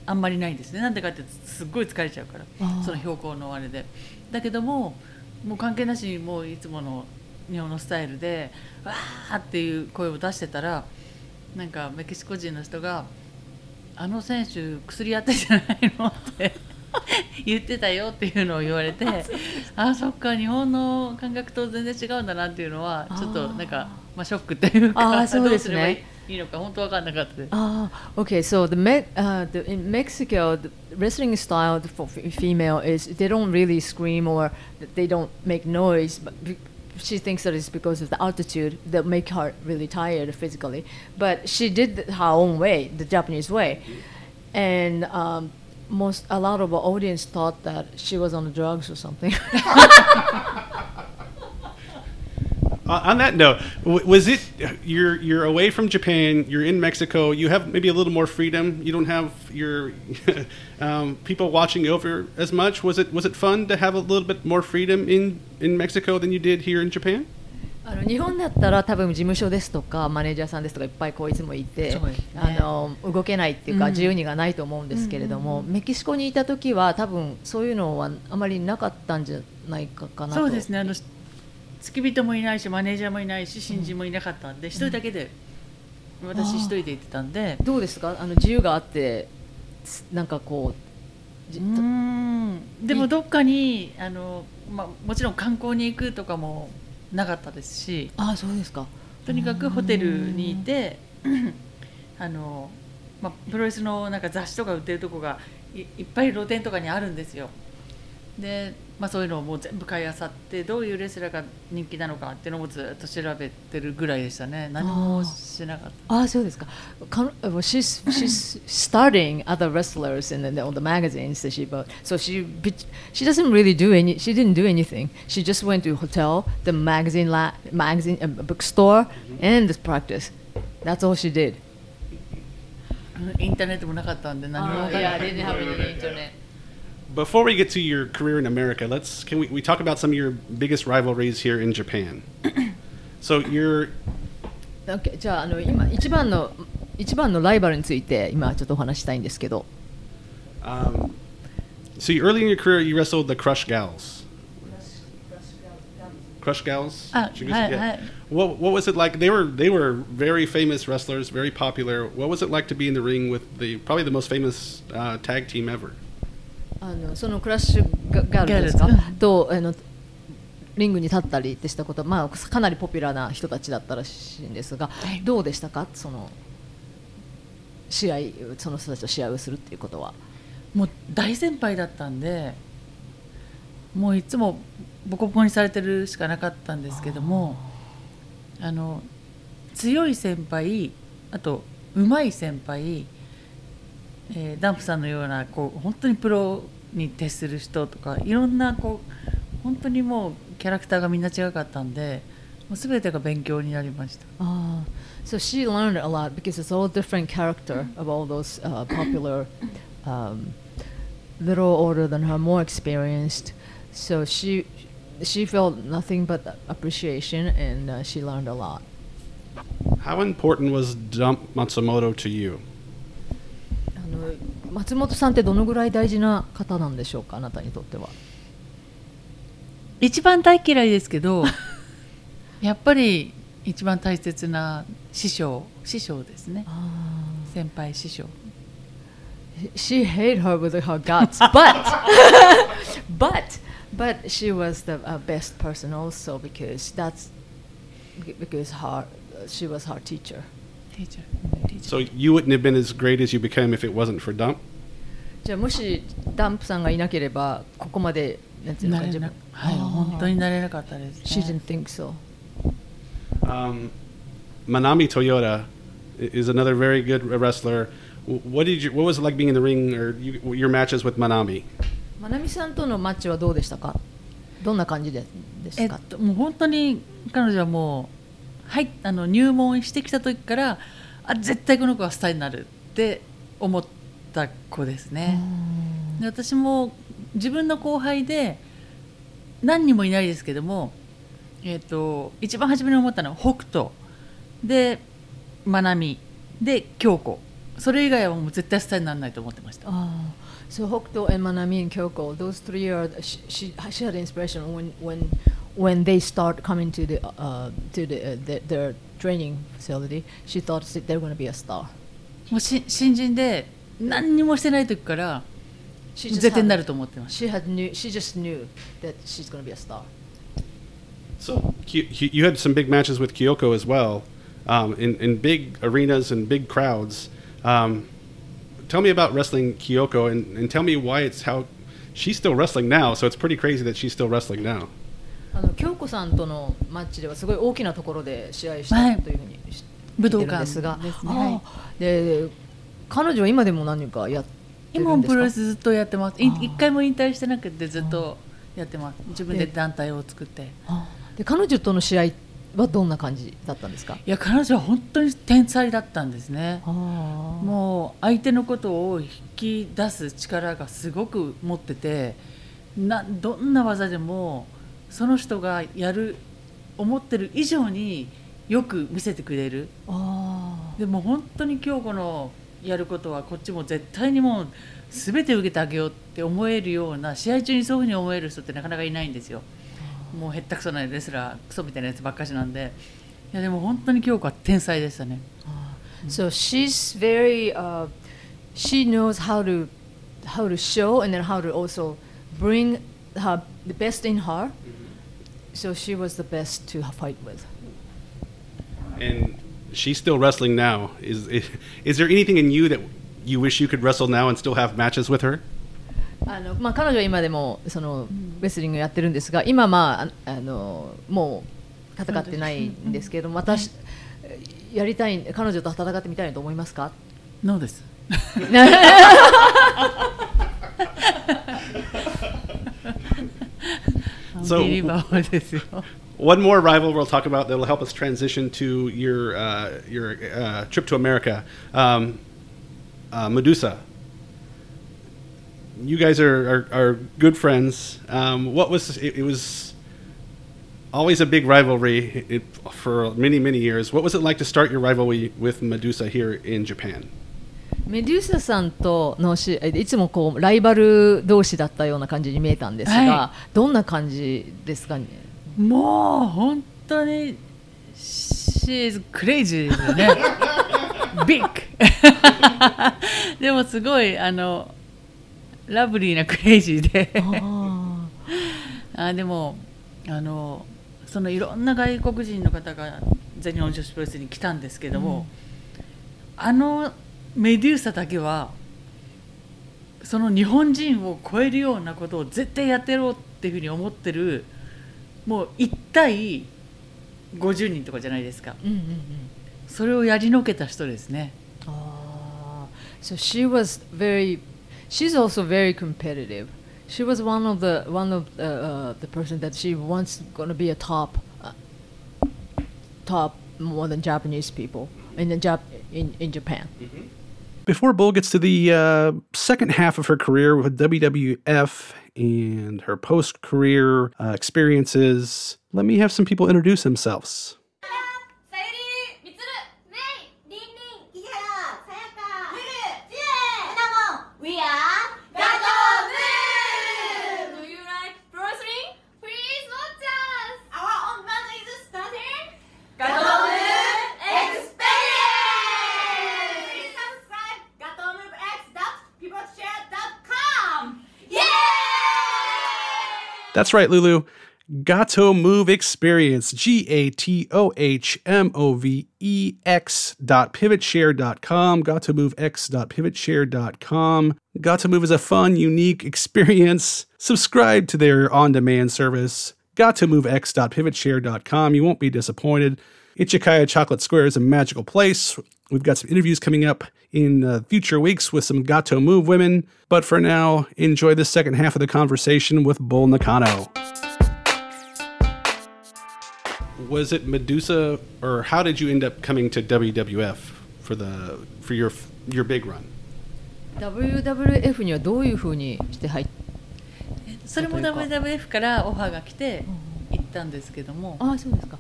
あんまりないんですね。なんでかってすっごい疲れちゃうからその標高のあれで。だけどももう関係なしにもういつもの日本のスタイルでわーっていう声を出してたらなんかメキシコ人の人が「あの選手薬やってんじゃないの?」って 言ってたよっていうのを言われてあそっか日本の感覚と全然違うんだなっていうのはちょっとなんかまあ、ショックっていうあかーそうですねいいのか本当わかんなかったです。Ah, okay. So the, Me- uh, the in Mexico, the wrestling style for female is they don't really scream or they don't make noise. But she thinks that it's because of the altitude that make her really tired physically. But she did her own way, the Japanese way, and um, most a lot of our audience thought that she was on drugs or something. Uh, on that note, w- was it you're you're away from Japan? You're in Mexico. You have maybe a little more freedom. You don't have your um, people watching over as much. Was it was it fun to have a little bit more freedom in in Mexico than you did here in Japan? あの日本だったら多分事務所ですとかマネージャーさんですとかいっぱいこういつもいて、そうですねあの動けないっていうか、うん自由にがないと思うんですけれども、メキシコにいた時は多分そういうのはあまりなかったんじゃないかかなとそうですねあの 付き人もいないしマネージャーもいないし新人もいなかったんで一、人だけで私一人で行ってたんで。どうですか？あの自由があってつなんかこうじうーん。でもどっかにあの、まあ、もちろん観光に行くとかもなかったですし。あそうですか。とにかくホテルにいてあの、まあ、プロレスのなんか雑誌とか売ってるとこがいいっぱい露店とかにあるんですよ。で、まあ、そういうのをもう全部買いあさってどういうレスラーが人気なのかっていうのもずっと調べてるぐらいでしたね何もしなかったあそうですか。she's she's starting other wrestlers in the, on the magazines that she bought. So she she doesn't really do any. She didn't do anything. She just went to hotel, the magazine la, magazine uh, bookstore, and the practice. That's all she did. インターネットもなかったんで何も分からなか Before we get to your career in America, let's can we, we talk about some of your biggest rivalries here in Japan? so you're Okay, じゃああの今一番の一番のライバルについて今ちょっとお話ししたいんですけど。 um, so you, early in your career you wrestled the Crush Gals. Crush Gals. Ah, She goes- hi- yeah. hi. What what was it like? They were they were very famous wrestlers, very popular. What was it like to be in the ring with the probably the most famous uh, tag team ever? あのそのクラッシュガガールです。かとあのリングに立ったりってしたことは、まあ、かなりポピュラーな人たちだったらしいんですが、はい。どうでしたか？その試合その人たちと試合をするっていうことは。もう大先輩だったんでもういつもボコボコにされてるしかなかったんですけどもあの強い先輩あと上手い先輩、えーダンプさんのようなこう本当にプロに徹する人とかいろんなこう本当にもうキャラクターがみんな違かったんでもう全てが勉強になりました。あ So she learned a lot because it's all different character of all those uh, popular, um, little older than her, more experienced. So she she felt nothing but appreciation and uh, she learned a lot. How important was Dump Matsumoto to you? あの松本さんってどのぐらい大事な方なんでしょうかあなたにとっては。一番大嫌いですけどやっぱり一番大切な師匠師匠ですね先輩師匠 She hate her with her guts, but but but she was the uh, best person also because that's because her she was her teacher. teacher. So you wouldn't have been as great as you became if it wasn't for Dump? じゃあもしダンプさんがいなければここまでなんていうのか自分はい本当になれなかったです、ね。She didn't think so. Manami Toyota is another very good wrestler. What did you? What was it like being in the ring or you, your matches with Manami? マナミさんとのマッチはどうでしたか？どんな感じでですか？えっともう本当に彼女はもうはい、あの入門してきた時からあ絶対この子はスターになるって思った子ですね。で私も自分の後輩で何人もいないですけども、えっと一番初めに思ったのは北斗。でまなみで京子。それ以外はもう絶対スターにならないと思ってました。Oh, so Hokuto and Manami and Kyoko, those three are she, she, she had inspiration when when when they start coming to the uh, to the, uh, the their training facility. She thought that they're going to be a star. もうし新人で何にもしてない時から She 絶対にな had, ると思ってました she had knew she just knew that she's going to be a star. So Ki- Ki- you had some big matches with Kyoko as well, um, in in big arenas and big crowds. Um, tell me about wrestling Kyoko and, and tell me why it's how she's still wrestling now. So it's pretty crazy that she's still wrestling now. あの京子さんとのマッチではすごい大きなところで試合したはいというふうに知武道館ですが、ですね。あはいあ。で彼女は今でも何かやってる今もんですか？プロレスずっとやってます。一回も引退してなくてずっとやってます。自分で団体を作って。で彼女との試合はどんな感じだったんですか？いや彼女は本当に天才だったんですね。ももう相手のことを引き出す力がすごく持っててなどんな技でもその人がやる思ってる以上によく見せてくれる。あでも本当に京子のやることはこっちも絶対にもう全て受けてあげようって思えるような試合中にそういうふうに思える人ってなかなかいないんですよ。もうへったくそなレスラークソみたいなやつばっかしなんで。いやでも本当に京子は天才でしたね。So she's very uh, she knows how to how to show and then how to also bring her the best in her. So she was the best to fight with. And she's still wrestling now. Is, is is there anything in you that you wish you could wrestle now and still have matches with her? あのまあ、彼女は今でもそのレスリングやってるんですが今、まあ、ああのもう戦ってないんですけれども私やりたい彼女と戦ってみたいと思いますかノーです アン So- ビリバボーですよ One more rival we'll talk about that'll help us transition to your uh, your uh, trip to America. Um, uh, Medusa. You guys are, are, are good friends. Um, what was it, it was always a big rivalry it, for many many years. What was it like to start your rivalry with Medusa here in Japan? メデューサさんとのしえいつもこうライバル同士だったような感じに見えたんですが、はどんな感じですかね？もう本当に She is crazy ですよね。Big でもすごいあのラブリーなクレイジーで。あ あでもあのそのいろんな外国人の方が全日本女子プロレスに来たんですけども、あのメデューサだけはその日本人を超えるようなことを絶対やってやろうっていうふうに思ってるもう1対50人とかじゃないですかーうんうんうんそれをやりのけた人ですね Ah, so she was very she's also very competitive she was one of the one of the, uh, the person that she wants to be a top uh, top more than Japanese people in the Jap- in, in Japan. Before Bull gets to the uh, second half of her career with WWF and her post career uh, experiences, let me have some people introduce themselves. That's right, Lulu. Gato Move Experience, G A T O H M O V E X dot pivotshare.com, Gato Move X dot pivotshare.com. Gato Move is a fun, unique experience. Subscribe to their on demand service, gatomovex.pivotshare.com. You won't be disappointed. Ichikaya Chocolate Square is a magical place. We've got some interviews coming up in uh, future weeks with some Gato Move women. But for now, enjoy the second half of the conversation with Bull Nakano. Was it Medusa, or how did you end up coming to WWF for the for your your big run? WWF にはどういうふうにして入っそれもというか WWF からオファーが来て行ったんですけども、ああそうですか。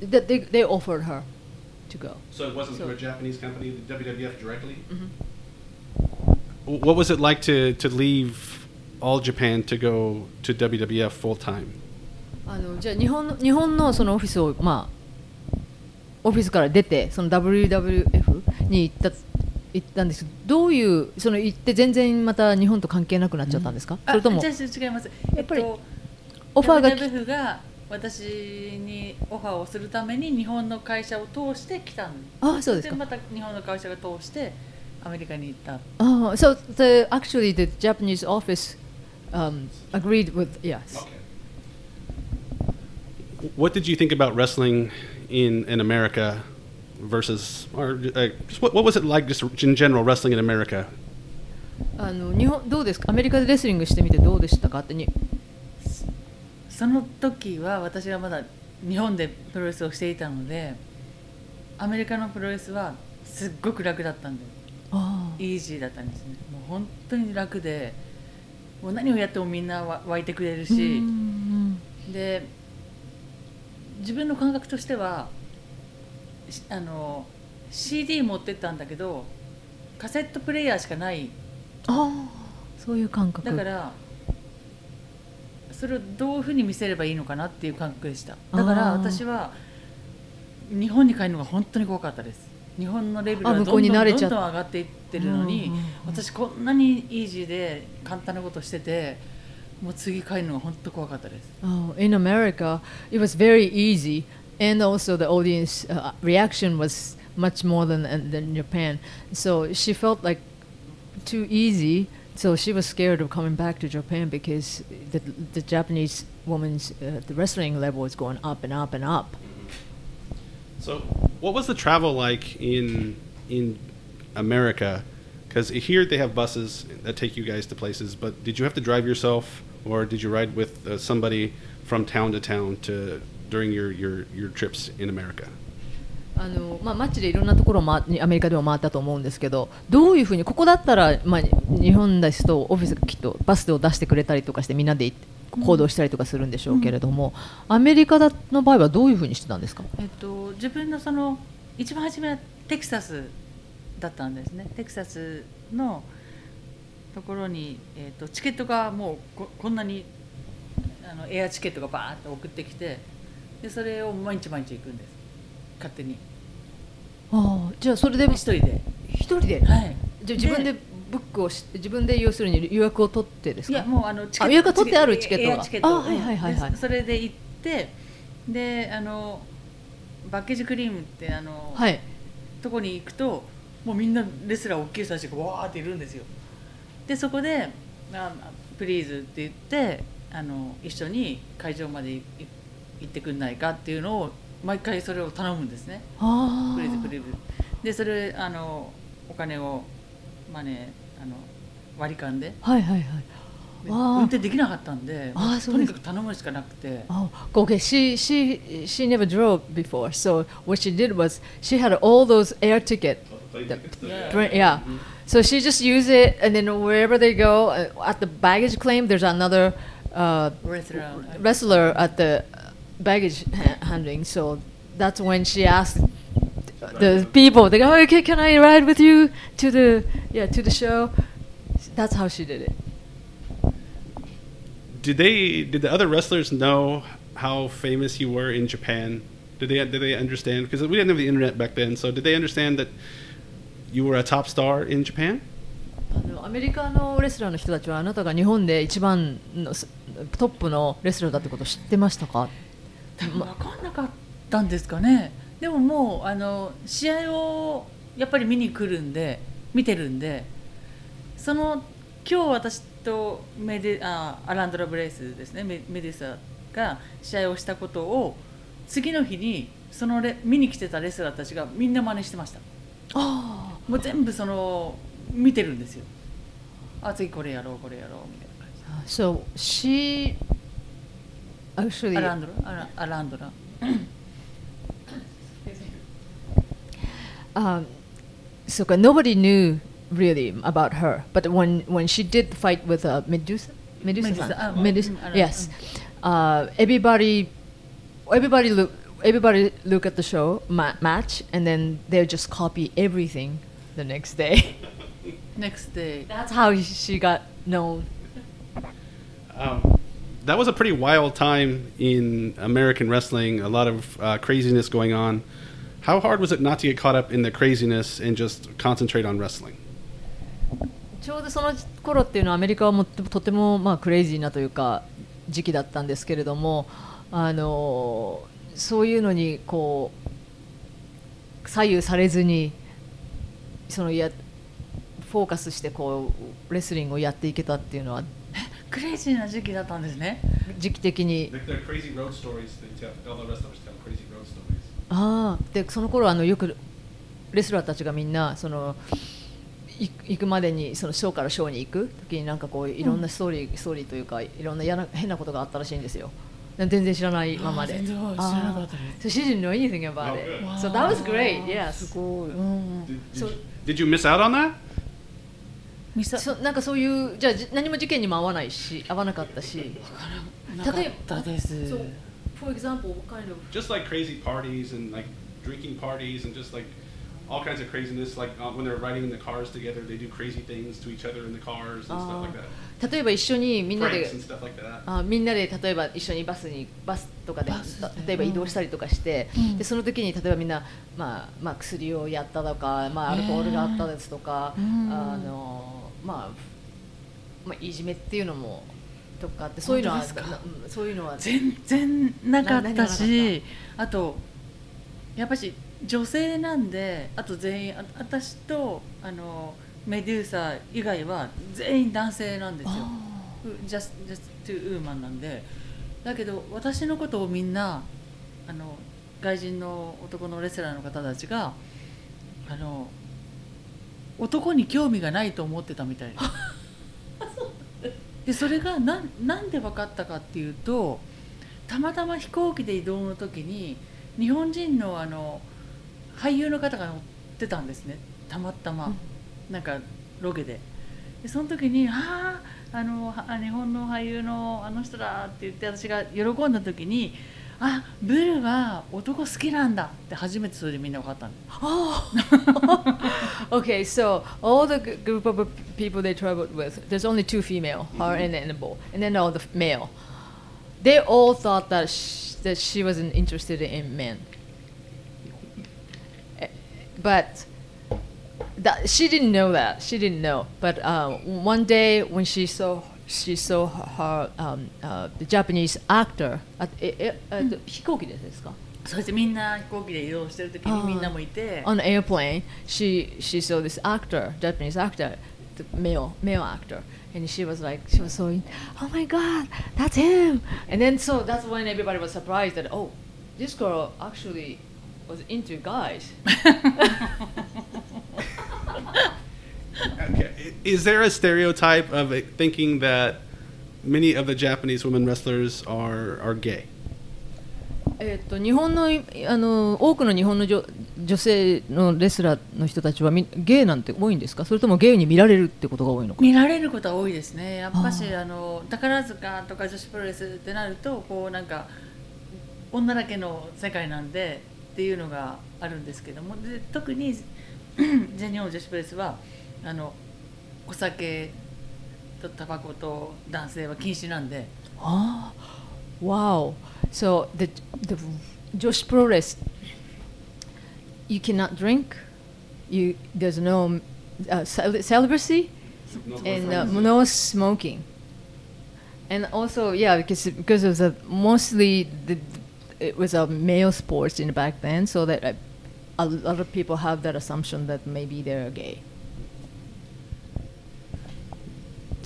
That they, they offered her To go. So it wasn't through a Japanese company, the WWF directly. What was it like to to leave all Japan to go to WWF full time? あのじゃあ日本の日本のそのオフィスをまあオフィスから出てその WWF に行った行ったんですけどどういうその行って全然また日本と関係なくなっちゃったんですか、それとも違いますやっぱりえっとオファーがき WWF が私にオファーをするために日本の会社を通して来たんああそうですかまた日本の会社が通してアメリカに行ったああ so the actually the Japanese office um, agreed with yes What did you think about wrestling in in America versus, or uh, just what, what was it like just in general wrestling in America? あの日本どうですかアメリカでレスリングしてみてどうでしたかってにその時は私はまだ日本でプロレスをしていたのでアメリカのプロレスはすっごく楽だったんであイージーだったんですね。もう本当に楽でもう何をやってもみんなわ湧いてくれるあし、うんで自分の感覚としてはしあの CD 持ってったんだけどカセットプレイヤーしかない。ああそういう感覚。だからそれをどういうふうに見せればいいのかなっていう感覚でした。だから私は日本に帰るのが本当に怖かったです。日本のレベルあ向こうはどんどんどんに慣れちゃっどん上がっていってるのに私こんなにイージーで簡単なことしててもう次帰るのが本当怖かったです。Oh, in America, it was very easy, and also the audience uh, reaction was much more than than Japan. So she felt like too easy. So she was scared of coming back to Japan because the the Japanese woman's uh, the wrestling level was going up and up and up. So, what was the travel like in in America? Because here they have buses that take you guys to places, but did you have to drive yourself, or did you ride with uh, somebody from town to town to during your your your trips in America? あのまあ、マッチでいろんなところをアメリカでも回ったと思うんですけどどういうふうにここだったら、まあ、日本ですとオフィスがきっとバスを出してくれたりとかしてみんなで行動したりとかするんでしょうけれども、アメリカだの場合はどういうふうにしてたんですか？えっと、自分のその一番初めはテキサスだったんですね。テキサスのところに、えっと、チケットがもうここんなにあのエアチケットがバーッと送ってきてでそれを毎日毎日行くんです勝手に。ああじゃあそれで一人で。一人で？はい。じゃあ自分で。ブックをし自分で要するに予約を取ってですか？いやもうあのチあ予約が取ってあるチケットが。エアチケット。あはいはいはいはい。でそれで行ってであの baggage claim ってあの、はい。とこに行くともうみんなレスラー大きい人たちがわーっているんですよ。でそこで「あ please」って言ってあの一緒に会場までいい行ってくんないかっていうのを毎回それを頼むんですねあ please please でそれあのお金をマネーあの割り勘ではいはいはい運転できなかったんでとにかく頼むしかなくて Oh, okay. She she she never drove before, so what she did was she had all those air ticket. Yeah. yeah. So she just used it, and then wherever they go uh, at the baggage claim, there's another uh, wrestler at the baggage ha- handling. So that's when she asked the people, they go, oh, okay, can I ride with you to the yeah to the show? That's how she did it. Did they? Did the other wrestlers know how famous you were in Japan? Did they? Did they understand? Because we didn't have the internet back then. So did they understand that you were a top star in Japan? あのアメリカのレスラーの人たちはあなたが日本で一番のすトップのレスラーだってことを知ってましたか 多分分かんなかったんですかね。でももうあの試合をやっぱり見に来るんで見てるんでその今日私とメデあアランドラ・ブレイスですね。メメディサが試合をしたことを次の日にそのレ見に来てたレスラーたちがみんな真似してました。あもう全部その見てるんですよ。あ次これやろうこれやろうみたいな感じあ So she actually Arandura. Um, so nobody knew really about her, but when when she did fight with uh, Medusa, Medusa, Medusa, ah, Medusa mm, yes, mm. uh, everybody, everybody look. Everybody look at the show ma- match, and then they just copy everything the next day. next day. That's how she got known. Um, that was a pretty wild time in American wrestling. A lot of uh, craziness going on. How hard was it not to get caught up in the craziness and just concentrate on wrestling? ちょうどその頃っていうのはアメリカはもととてもまあクレイジーなというか時期だったんですけれども、あのそういうのにこう左右されずにそのやフォーカスしてこうレスリングをやっていけたっていうのはクレイジーな時期だったんですね。時期的に。ああ。でその頃あのよくレスラーたちがみんなその行くまでにそのショーからショーに行く時になんかこういろんなストーリー、う、ストーリーというかいろんな,やな変なことがあったらしいんですよ。全然知らないままで。全然知らなね主人のいいですねやっぱあれ、oh, good. so すごい、うん、did. ミサそなんかそういうじゃあじ何も事件にも合わないし合わなかったしなかったです、So for example what kind of Just like crazy parties and like drinking parties and just like all kinds of craziness. Like uh, when they're riding in the cars together, they do crazy things to each other in the cars and stuff like that. 例えば一緒にみんなで.あみんなで例えば一緒にバスにバスとかで例えば移動したりとかして、うんでその時に例えばみんな、まあまあ、薬をやったとか、まあ、アルコールがあったですとか、うんあのまあ、まあいじめっていうのもとかってそういうのはそういうのは。全然なかったしあとやっぱし女性なんであと全員あ私とあのメデューサ以外は全員男性なんですよ。ジャスジャストゥウーマンなんで。だけど私のことをみんなあの外人の男のレスラーの方たちがあの男に興味がないと思ってたみたいですでそれがなんなんで分かったかっていうとたまたま飛行機で移動の時に日本人のあの俳優の方が乗ってたんですね。たまたま、なんかロケで。でその時に「あああのは日本の俳優のあの人だ」って言って私が喜んだ時に「あブルは男好きなんだ」って初めてそれでみんな分かったんです okay, so all the g- group of people they traveled with, there's only two female, her and Annabelle, and then all the f- male. They all thought that sh- that she wasn't interested in men. Eh, But that she didn't know that. She didn't know. But uh, one day when she saw she saw her, her um, uh, the Japanese actor at, eh, eh, at 飛行機ですかそしてみんな飛行機で移動してる時にみんなもいて on an airplane, she she saw this actor, Japanese actor, the male male actor, and she was like, she was so, in, oh my god, that's him! And then so that's when everybody was surprised that oh, this girl actually was into guys. Is there a stereotype of it thinking that many of the Japanese women wrestlers are are gay? えっと日本のいあの多くの日本の女女性のレスラーの人たちはみゲイなんて多いんですか？それともゲイに見られるってことが多いのか？見られることは多いですね。やっぱしあ。あの宝塚とか女子プロレスってなるとこうなんか女だけの世界なんでっていうのがあるんですけども。で特に 全日本女子プロレスはあのお酒とタバコと男性は禁止なんで Ah, wow. So the the Josh Pro Wrest, you cannot drink. You there's no uh, cel- celibacy and uh, no smoking. And also, yeah, because because of the mostly the it was a male sports in the back then, so that uh, a lot of people have that assumption that maybe they're gay.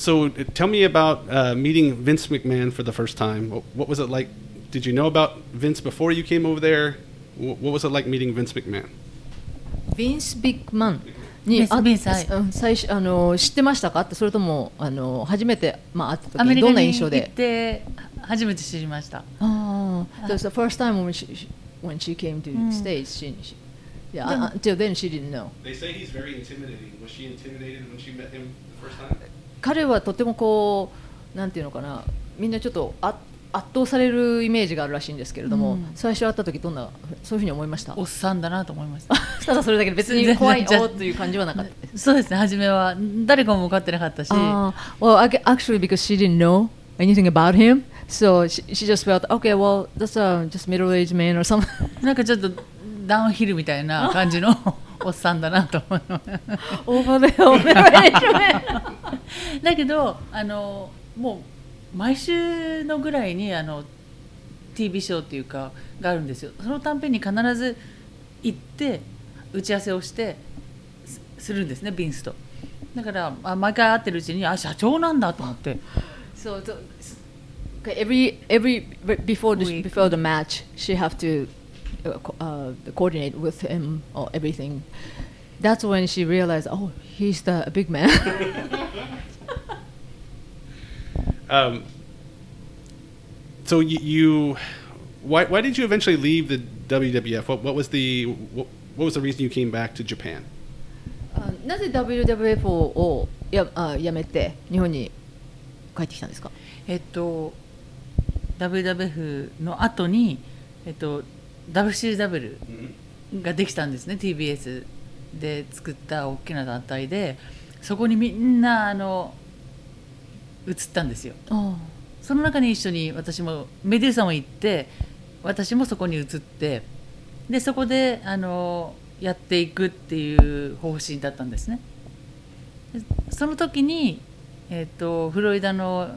So uh, tell me about uh, meeting Vince McMahon for the first time. What, what was it like? Did you know about Vince before you came over there? Wh- What was it like meeting Vince McMahon? ヴィンス・ビッグマンにビンスあヴィンスはいうん最初あの知ってましたかってそれともあの初めて、まあ、会ったアメリカ時にどんな印に行っ象でて初めて知りましたああ That was the first time when she, she- when she came to うん States she, she, yeah, でも until then she didn't know They say he's very intimidating. Was she intimidated when she met him the first time? 彼はとてもこうなんていうのかなみんなちょっとあ圧倒されるイメージがあるらしいんですけれども、うん。最初会った時どんなそういうふうに思いました？おっさんだなと思いました。ただそれだけで別に怖いおーという感じはなかった。そうですね。初めは誰かも分かってなかったし。Uh, well, ac- actually, because she didn't know anything about him, so she, she just felt, okay, well, that's a just middle-aged man or something. なんかちょっとダウンヒルみたいな感じの おっさんだなと思う Over the middle-aged man. だけどあのもう毎週のぐらいにあの TV ショーっていうかがあるんですよ。そのたんびに必ず行って打ち合わせをしてすするんですねビンスと。だからあ毎回会ってるうちにあ社長なんだと思って。so, so okay, every every before the before the match, she have to uh, co- uh, coordinate with him or everything. That's when she realized, oh, he's the big man. Um, so you, you why, why did you eventually leave the WWF? What, what was the what, what was the reason you came back to Japan? あなぜ WWF をやあやめて日本に帰ってきたんですかえっと WWF の後にえっと WCW ができたんですね TBS で作った大きな団体でそこにみんなあの移ったんですよ。あその中に一緒に私もメデューサも行って私もそこに移ってでそこであのやっていくっていう方針だったんですね。でその時に、えっとフロリダの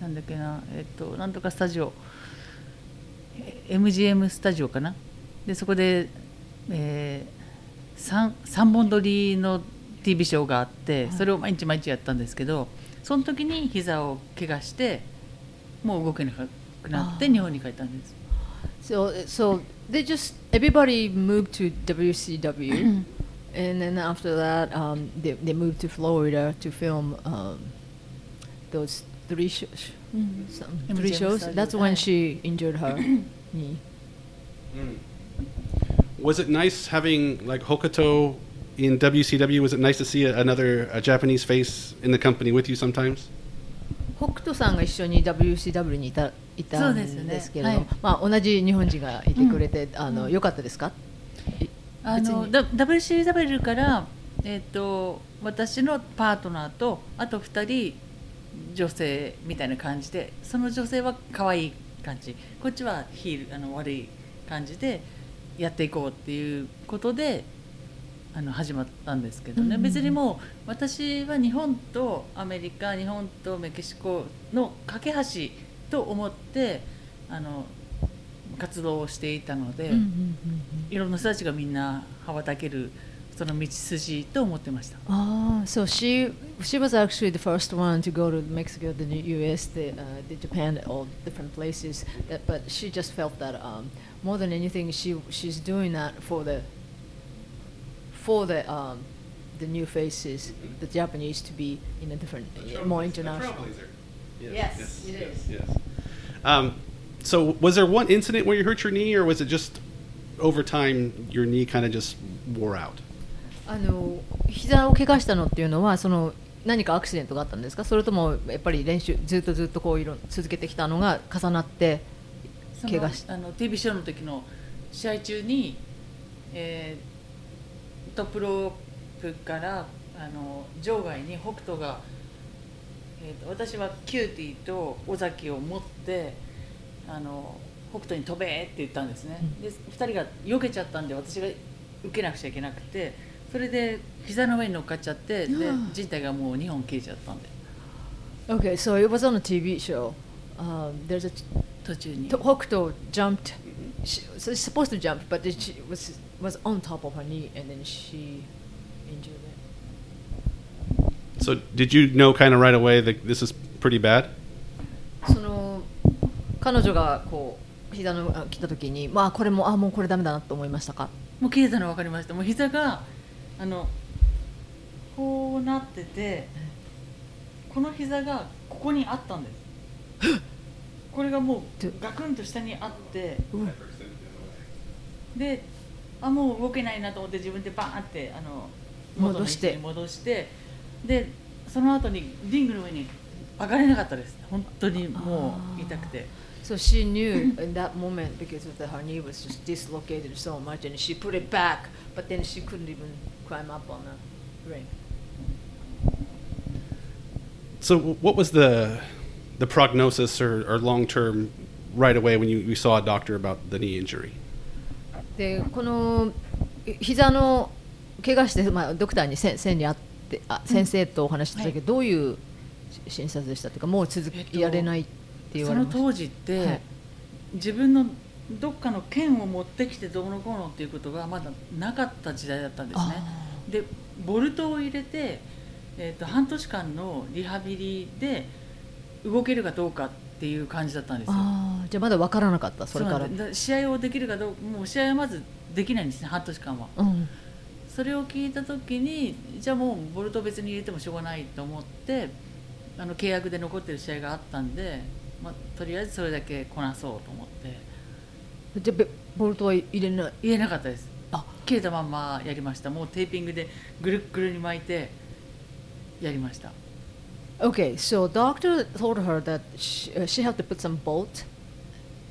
なんだっけな、えっとなんとかスタジオえ MGM スタジオかなでそこで、え 3, 三本撮りの TV ショーがあってそれを毎日毎日やったんですけどその時に膝を怪我してもう動けなくなって日本に帰ったんです So, so they just everybody moved to WCW, and then after that, um, they they moved to Florida to film um, those three shows. Some, three shows. That's when uh, she injured her knee. Was it nice having like Hokuto in WCW? Was it nice to see a, another a Japanese face in the company with you sometimes? 北斗さんが一緒に WCW にいたいたんですけれども、はいまあ同じ日本人がいてくれて、あの良かったですか？あの WCW から、えっと私のパートナーとあと2人女性みたいな感じでその女性は可愛い感じ。こっちはヒールあの悪い感じでやっていこうっていうことであの始まったんですけどね、うん別にもう私は日本とアメリカ日本とメキシコの架け橋と思ってあの活動をしていたので。いろんな人たちがみんな羽ばたける その道筋と思ってました。 Ah, so she she was actually the first one to go to Mexico, the U.S., the, uh, the Japan, all different places. That, but she just felt that um, more than anything, she she's doing that for the for the um, the new faces, the Japanese to be in a different, more international. Yes, it is. Yes. Um, so, was there one incident where you hurt your knee, or was it just over time your knee kind of just wore out? あの膝を怪我したのっていうのはその何かアクシデントがあったんですか？それともやっぱり練習ずっとずっとこういろ続けてきたのが重なって怪我しあの TV ショーの時の試合中に、えートップロープからあの場外に北斗が、えーと私はキューティーと尾崎を持ってあの北斗に飛べって言ったんですね、で2人が避けちゃったんで私が受けなくちゃいけなくてそれで膝の上に乗っかっちゃってでうん人体がもう2本切れちゃったんで Okay, so it was on a TV show. Um, there's a 途中に Hokuto jumped. She, so she's supposed to jump, but she was was on top of her knee, and then she injured it. So, did you know kind of right away that this is pretty bad? その彼女がこう膝のあ来た時に、まあこれもあもうこれダメだなと思いましたか。もう切れたの分かりましたもう膝があのこうなっててこの膝がここにあったんです。これがもうガクンと下にあってであもう動けないなと思って自分でバーンってあの元の位置に戻してでその後にリングの上に上がれなかったです。本当にもう痛くて So she knew in that moment because of the, her knee was just dislocated so much, and she put it back, but then she couldn't even climb up on the ring. So, what was the the prognosis or, or long term right away when you, you saw a doctor about the knee injury? でこのい膝の怪我して、まあ、ドクターにせんせんに会ってあ先生とお話ししてたけど、どういうし診察でしたというかもう続えっとけられないって言わそれました、の当時って、はい。自分のどっかの剣を持ってきてどうのこうのっていうことがまだなかった時代だったんですね。あでボルトを入れて、えー、と半年間のリハビリで動けるかどうかっていう感じだったんですよ。じゃあまだ分からなかったそれから。試合をできるかどうかもう試合はまずできないんですね半年間は。うん。それを聞いた時にじゃあもうボルトを別に入れてもしょうがないと思ってあの契約で残ってる試合があったんで、まあ、とりあえずそれだけこなそうと思ってじゃあべボルトは入れない言えなかったですあ切れたまんまやりましたもうテーピングでぐるっぐるに巻いてやりました Okay, so doctor told her that she, uh, she had to put some bolt,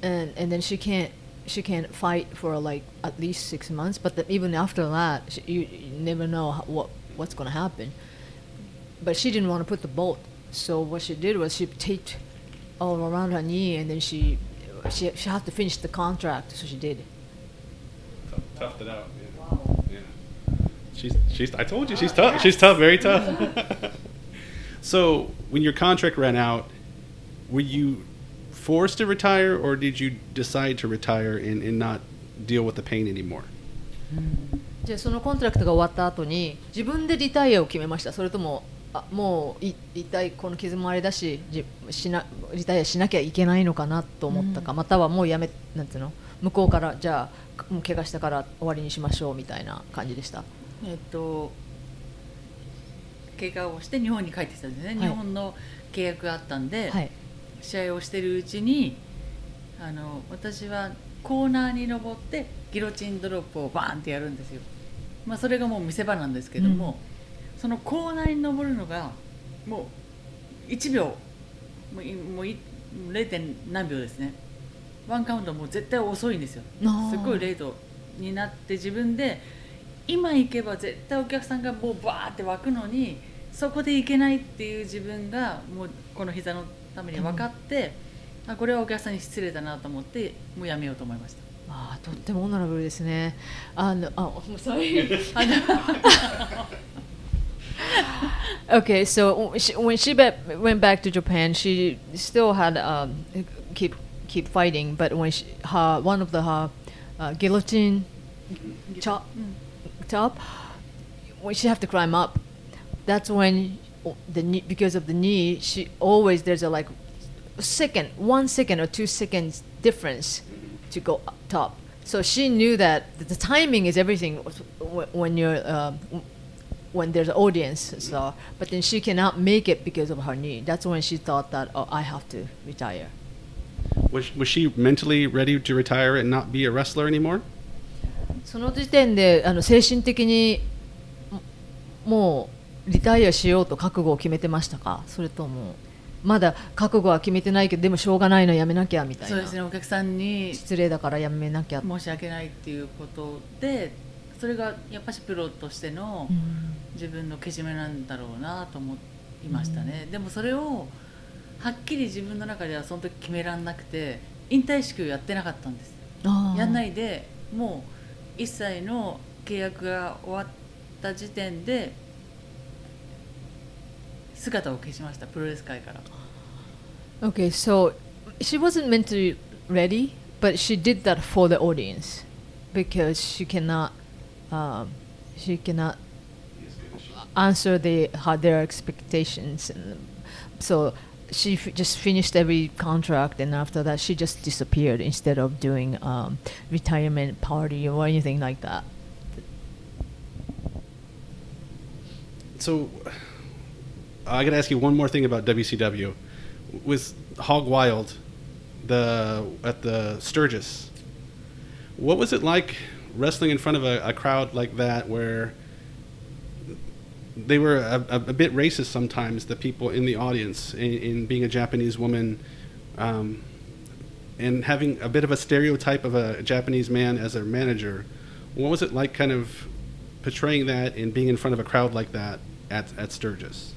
and and then she can't she can't fight for like at least six months. But even after that, she, you, you never know how, what what's to happen. But she didn't want to put the bolt, so what she did was she taped all around her knee, and then she she she had to finish the contract, so she did. Toughed it out. Yeah. She's she's. I told you she's tough. She's tough. Very tough. so when your contract ran out, were you forced to retire, or did you decide to retire and, and not deal with the pain anymore? じゃあそのコントラクトが終わった後に自分でリタイアを決めましたそれとも あもうい痛いこの傷もあれだしじしなリタイアしなきゃいけないのかなと思ったか、またはもうやめなんていうの？向こうからじゃあもう怪我したから終わりにしましょうみたいな感じでした。えっと怪我をして日本に帰ってきたんですね、はい。日本の契約があったんで、はい。試合をしてるうちにあの私はコーナーに登ってギロチンドロップをバーンってやるんですよ、まあ、それがもう見せ場なんですけども、そのコーナーに登るのがもう1秒。もういもうい 0. 点何秒ですね。ワンカウントもう絶対遅いんですよ。すっごいレートになって自分で今行けば絶対お客さんがもうバーって湧くのにそこで行けないっていう自分がもうこの膝のために分かって、あこれはお客さんに失礼だなと思ってもうやめようと思いました。ああとってもオナラブルですね。あのあ Okay, so when she, when she went back to Japan, she still had um, keep keep fighting, but when she, her one of the her uh, guillotine chop top, when she have to climb up, that's when the knee, because of the knee, she always there's a like second, one second or two seconds difference to go up top. So she knew that the timing is everything when you're. Um, when there's an audience. So, but then she cannot make it because of her knee. That's when she thought that oh, I have to retire. Was, was she mentally ready to retire and not be a wrestler anymore? その時点であの精神的にももうリタイアしようと覚悟を決めてましたかそれともまだ覚悟は決めてないけどでもしょうがないのやめなきゃみたいなそうですねお客さんに失礼だからやめなきゃ、申し訳ないっていうことでそれがやっぱしプロとしての自分のけじめなんだろうなと思いましたね、でもそれをはっきり自分の中ではその時決めらんなくて引退式をやってなかったんです。やんないでもう一切の契約が終わった時点で姿を消しました。プロレス界から。Okay, so she wasn't mentally ready, but she did that for the audience because she cannot, um, she cannot answer the their expectations, and so she just finished every contract, and after that she just disappeared instead of doing um, retirement party or anything like that. So, I got to ask you one more thing about WCW. With Hog Wild, the at the Sturgis, what was it like wrestling in front of a, a crowd like that, where they were a, a, a bit racist sometimes, the people in the audience, in, in being a Japanese woman, um, and having a bit of a stereotype of a Japanese man as a manager. What was it like, kind of portraying that and being in front of a crowd like that at, at Sturgis?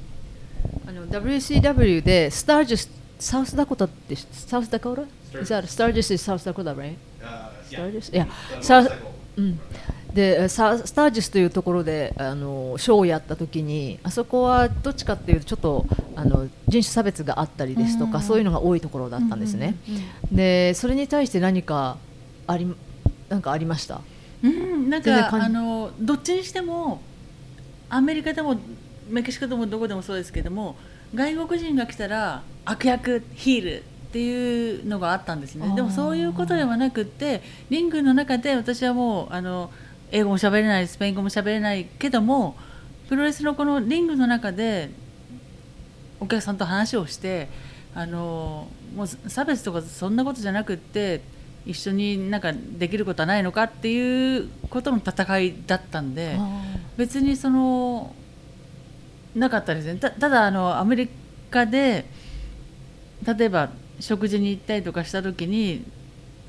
あの WCW でスタージュスサウスダコタってサウスダコタ Is that Sturgis is South Dakota, right? Sturgis? Yeah. サウ うん、でサスタージュスというところであのショーをやった時にあそこはどっちかっていうとちょっとあの人種差別があったりですとか、そういうのが多いところだったんですね、でそれに対して何かありなんかありました？うん、なんかあのどっちにしてもアメリカでもメキシコでもどこでもそうですけども外国人が来たら悪役ヒールっていうのがあったんですね。でもそういうことではなくってリングの中で私はもうあの英語も喋れないスペイン語も喋れないけどもプロレスのこのリングの中でお客さんと話をしてあのもう差別とかそんなことじゃなくって一緒になんかできることはないのかっていうことの戦いだったんで別にそのなかったですね。たただあのアメリカで例えば食事に行ったりとかした時に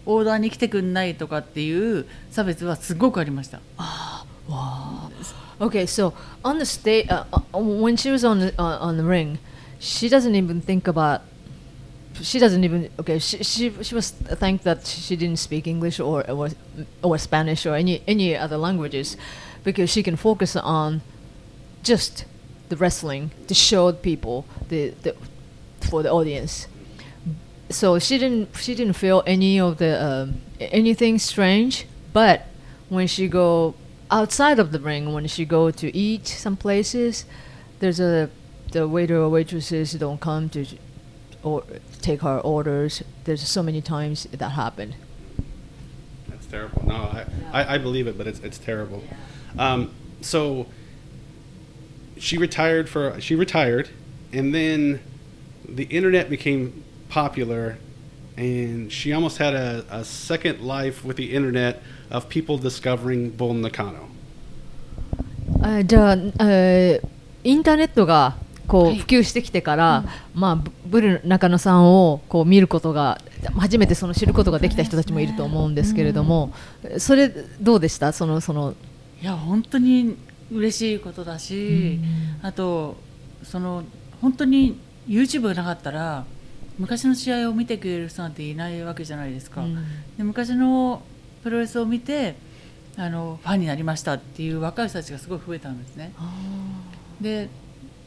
オーダーに来てくんないとかっていう差別はすごくありました Okay, so on the stage, uh, uh, when she was on the, uh, on the ring, she doesn't even think about. She doesn't even okay. She she, she was thanked that she didn't speak English or or or Spanish or any any other languages, because she can focus on just the wrestling to show people the, the for the audience. So she didn't she didn't feel any of the um, anything strange, but when she go outside of the ring, when she go to eat some places, there's a the waiter or waitresses don't come to or take her orders. There's so many times that happened. That's terrible. No, I, I, I believe it, but it's it's terrible. Um, so she retired for she retired, and then the internet became popular, and she almost had a, a second life with the internet of people discovering Bull Nakano. あじゃあ、えーインターネットがこうはい。普及してきてから、まあ、ブブル中野さんをこう見ることが初めてその知ることができた人たちもいると思うんですけれども、それどうでした？そのその。いや本当に嬉しいことだし、あとその本当に YouTube がなかったら昔の試合を見てくれる人なんていないわけじゃないですか、うん。で昔のプロレスを見てあのファンになりましたっていう若い人たちがすごい増えたんですね。で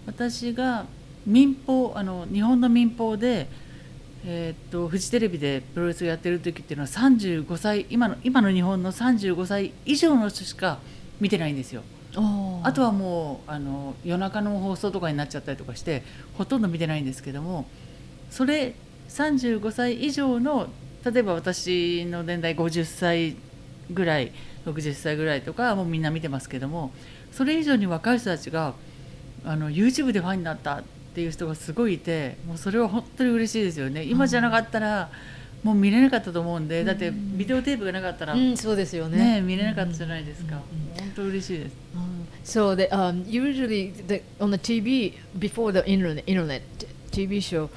私が民放あの日本の民放で、えーっとフジテレビでプロレスをやってる時っていうのは35歳今の今の日本の35歳以上の人しか見てないんですよ。あとはもうあの夜中の放送とかになっちゃったりとかしてほとんど見てないんですけどもそれ35歳以上の例えば私の年代50歳ぐらい60歳ぐらいとかもうみんな見てますけどもそれ以上に若い人たちがあの YouTube でファンになったっていう人がすごいいてもうそれは本当に嬉しいですよね。今じゃなかったらもう見れなかったと思うんでだってビデオテープがなかったら、うん、そうですよね。ね見れなかったじゃないですか、本当嬉しいです。So the, um, usually the, on the TV before the internet, internet TV show,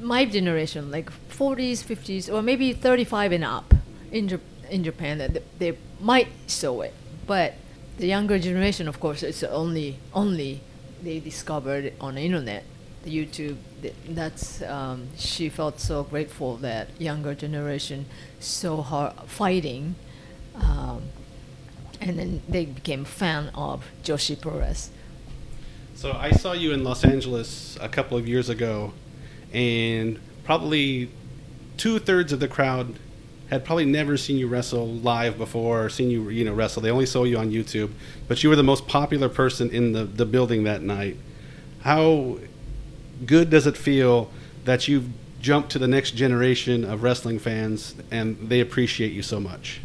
my generation, like 40s, 50s, or maybe 35 and up in, in Japan, they, they might show it. But the younger generation, of course, it's only only they discovered on the internet, the YouTube. That's um, she felt so grateful that younger generation so hard fighting. Um, and then they became fan of Joshi Pro-Wrestling. So I saw you in Los Angeles a couple of years ago, and probably two thirds of the crowd had probably never seen you wrestle live before or seen you you know wrestle. They only saw you on YouTube, but you were the most popular person in the, the building that night. How good does it feel that you've jumped to the next generation of wrestling fans and they appreciate you so much?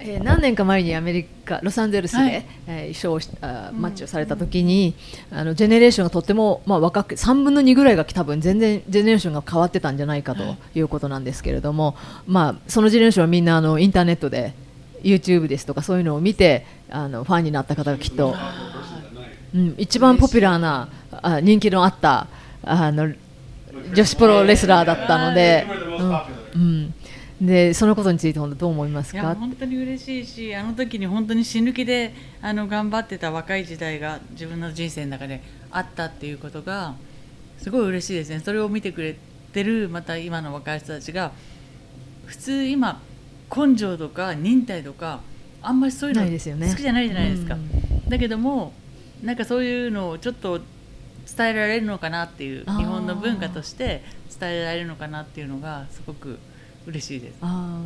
えー何年か前にアメリカロサンゼルスで、はい。えーショーをしあーマッチをされた時に、あのジェネレーションがとっても、まあ、若く3分の2ぐらいが多分全然ジェネレーションが変わってたんじゃないかとい。うことなんですけれども、まあ、そのジェネレーションはみんなあのインターネットで YouTube ですとかそういうのを見てあのファンになった方がきっと、うん、一番ポピュラーなあ人気のあったあの女子プロレスラーだったので。うん、でそのことについて本当どう思いますいやか本当に嬉しいしあの時に本当に死ぬ気であの頑張ってた若い時代が自分の人生の中であったっていうことがすごい嬉しいですね。それを見てくれてるまた今の若い人たちが普通今根性とか忍耐とかあんまりそういうのないですよね。好きじゃないじゃないですか、うん。だけどもなんかそういうのをちょっと伝えられるのかなっていう日本の文化として伝えられるのかなっていうのがすごく 嬉しいです。 Uh,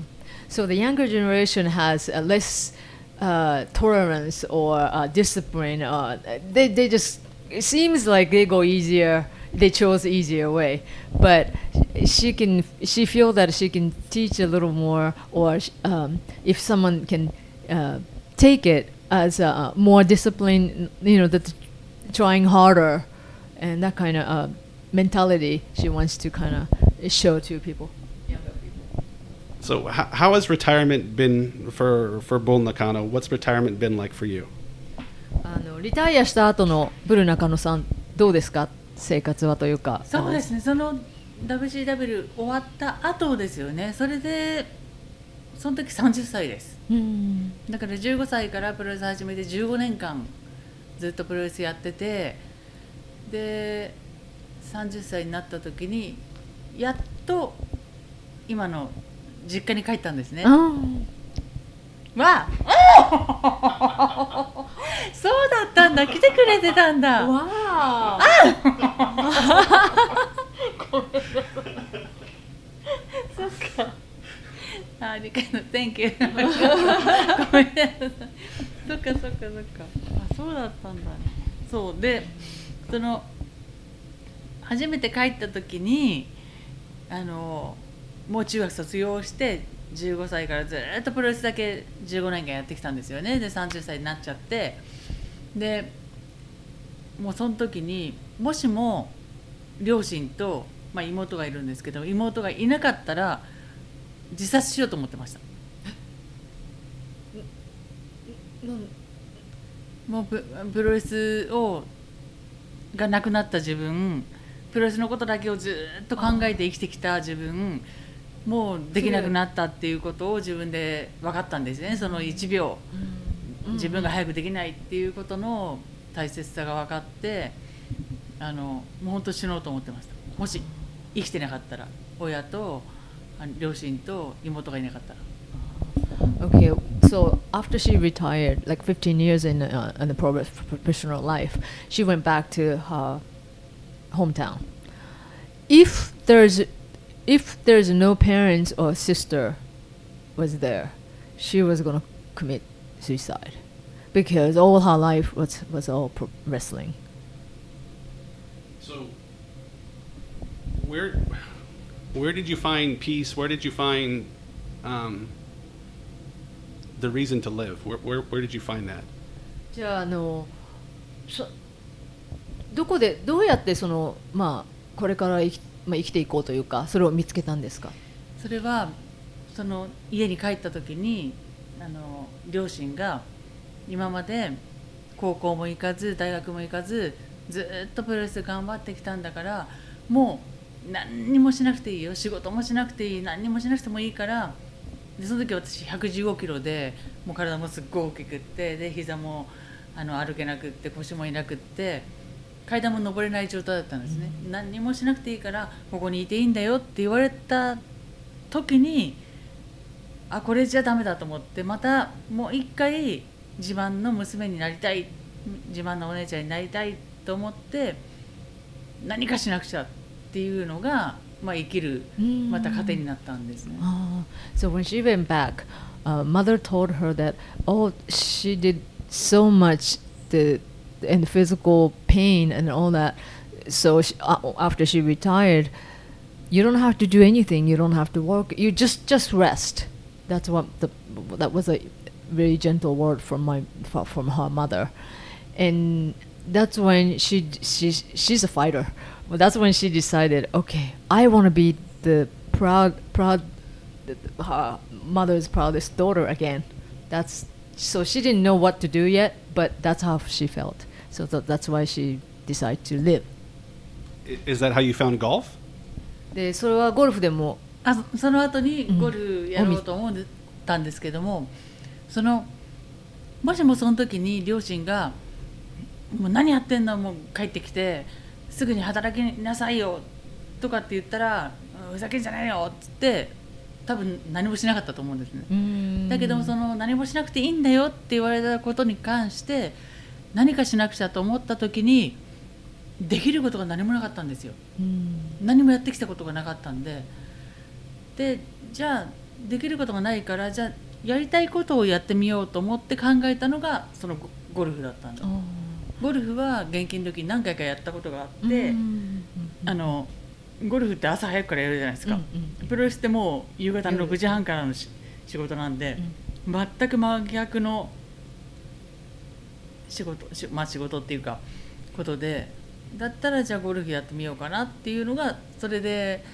so the younger generation has uh, less uh, tolerance or uh, discipline. Uh, they, they just it seems like they go easier. They chose the easier way, but she can she feel that she can teach a little more, or um, if someone can uh, take it as a more discipline, you know, that trying harder, and that kind of uh, mentality she wants to kind of show to people. So how, how has retirement been for for Bull Nakano? What's retirement been like for you? あのリタイアした後のブル中野さんどうですか？生活はというかそうですね、その WCW 終わった後ですよね、それで、その時30歳です。だから15歳からプロレス始めて15年間ずっとプロレスやってて、で、30歳になった時に、やっと今の実家に帰ったんですね。あわあ そうだったんだ、来てくれてたんだ。わあそっか。あ、理解の Thank you ごめんなさい。そっかそっかそっか。あ、そうだったんだ。そうで、その初めて帰った時にあのもう中学卒業して15歳からずっとプロレスだけ15年間やってきたんですよね。で30歳になっちゃって、でもうその時にもしも両親と、まあ、妹がいるんですけど妹がいなかったら自殺しようと思ってました。もうププロレスをがなくなった自分プロレスのことだけをずっと考えて生きてきた自分もうできなくなったっていうことを自分で分かったんですね。その1秒。自分が早くできないっていうことの大切さが分かってあのもう本当死のうと思ってました。もし生きてなかったら親と両親と妹がいなかったら。Okay, so after she retired, like 15 years in, uh, in the pro- professional life, she went back to her hometown. If there's, if there's no parents or sister was there, she was gonna commit suicide because all her life was was all pro- wrestling. So where where did you find peace? Where did you find um, the reason to live? Where, where, where did you find that? じゃああのそどこでどうやってそのまあこれから生き,、 まあ、生きていこうというかそれを見つけたんですか？それはその家に帰った時にあの両親が今まで高校も行かず大学も行かずずっとプロレス頑張ってきたんだからもう何にもしなくていいよ。仕事もしなくていい何にもしなくてもいいからでその時私115キロでもう体もすっごい大きくってで膝もあの歩けなくって腰もいなくって階段も登れない状態だったんですね、何もしなくていいからここにいていいんだよって言われた時にあこれじゃダメだと思ってまたもう一回自慢の娘になりたい自慢のお姉ちゃんになりたいと思って何かしなくちゃっていうのが、まあ、生きるまた糧になったんですね。Ah, so when she went back, uh, mother told her that oh she did so much the and physical pain and all that. So she, uh, after she retired, you don't have to do anything. You don't have to work. You just just rest. That's what the that was a very gentle word from my from her mother, and that's when she she she's a fighter. Well, that's when she decided, okay, I want to be the proud proud her mother's proudest daughter again. That's so she didn't know what to do yet, but that's how she felt. So th- that's why she decided to live. Is that how you found golf? でそれはゴルフでもあそその後にゴルフやろうと思ったんですけども、そのもしもその時に両親が「もう何やってんのもう帰ってきてすぐに働きなさいよ」とかって言ったら「ふざけんじゃないよ」っつって多分何もしなかったと思うんですね。だけどもその何もしなくていいんだよって言われたことに関して何かしなくちゃと思った時にできることが何もなかったんですよ。何もやってきたことがなかったんで。でじゃあできることがないからじゃあやりたいことをやってみようと思って考えたのがそのゴゴルフだったんですゴルフは現金の時に何回かやったことがあって、あのゴルフって朝早くからやるじゃないですか、プロレスってもう夕方の6時半からのし仕事なんで、全く真逆の仕事しまあ仕事っていうかことでだったらじゃあゴルフやってみようかなっていうのがそれで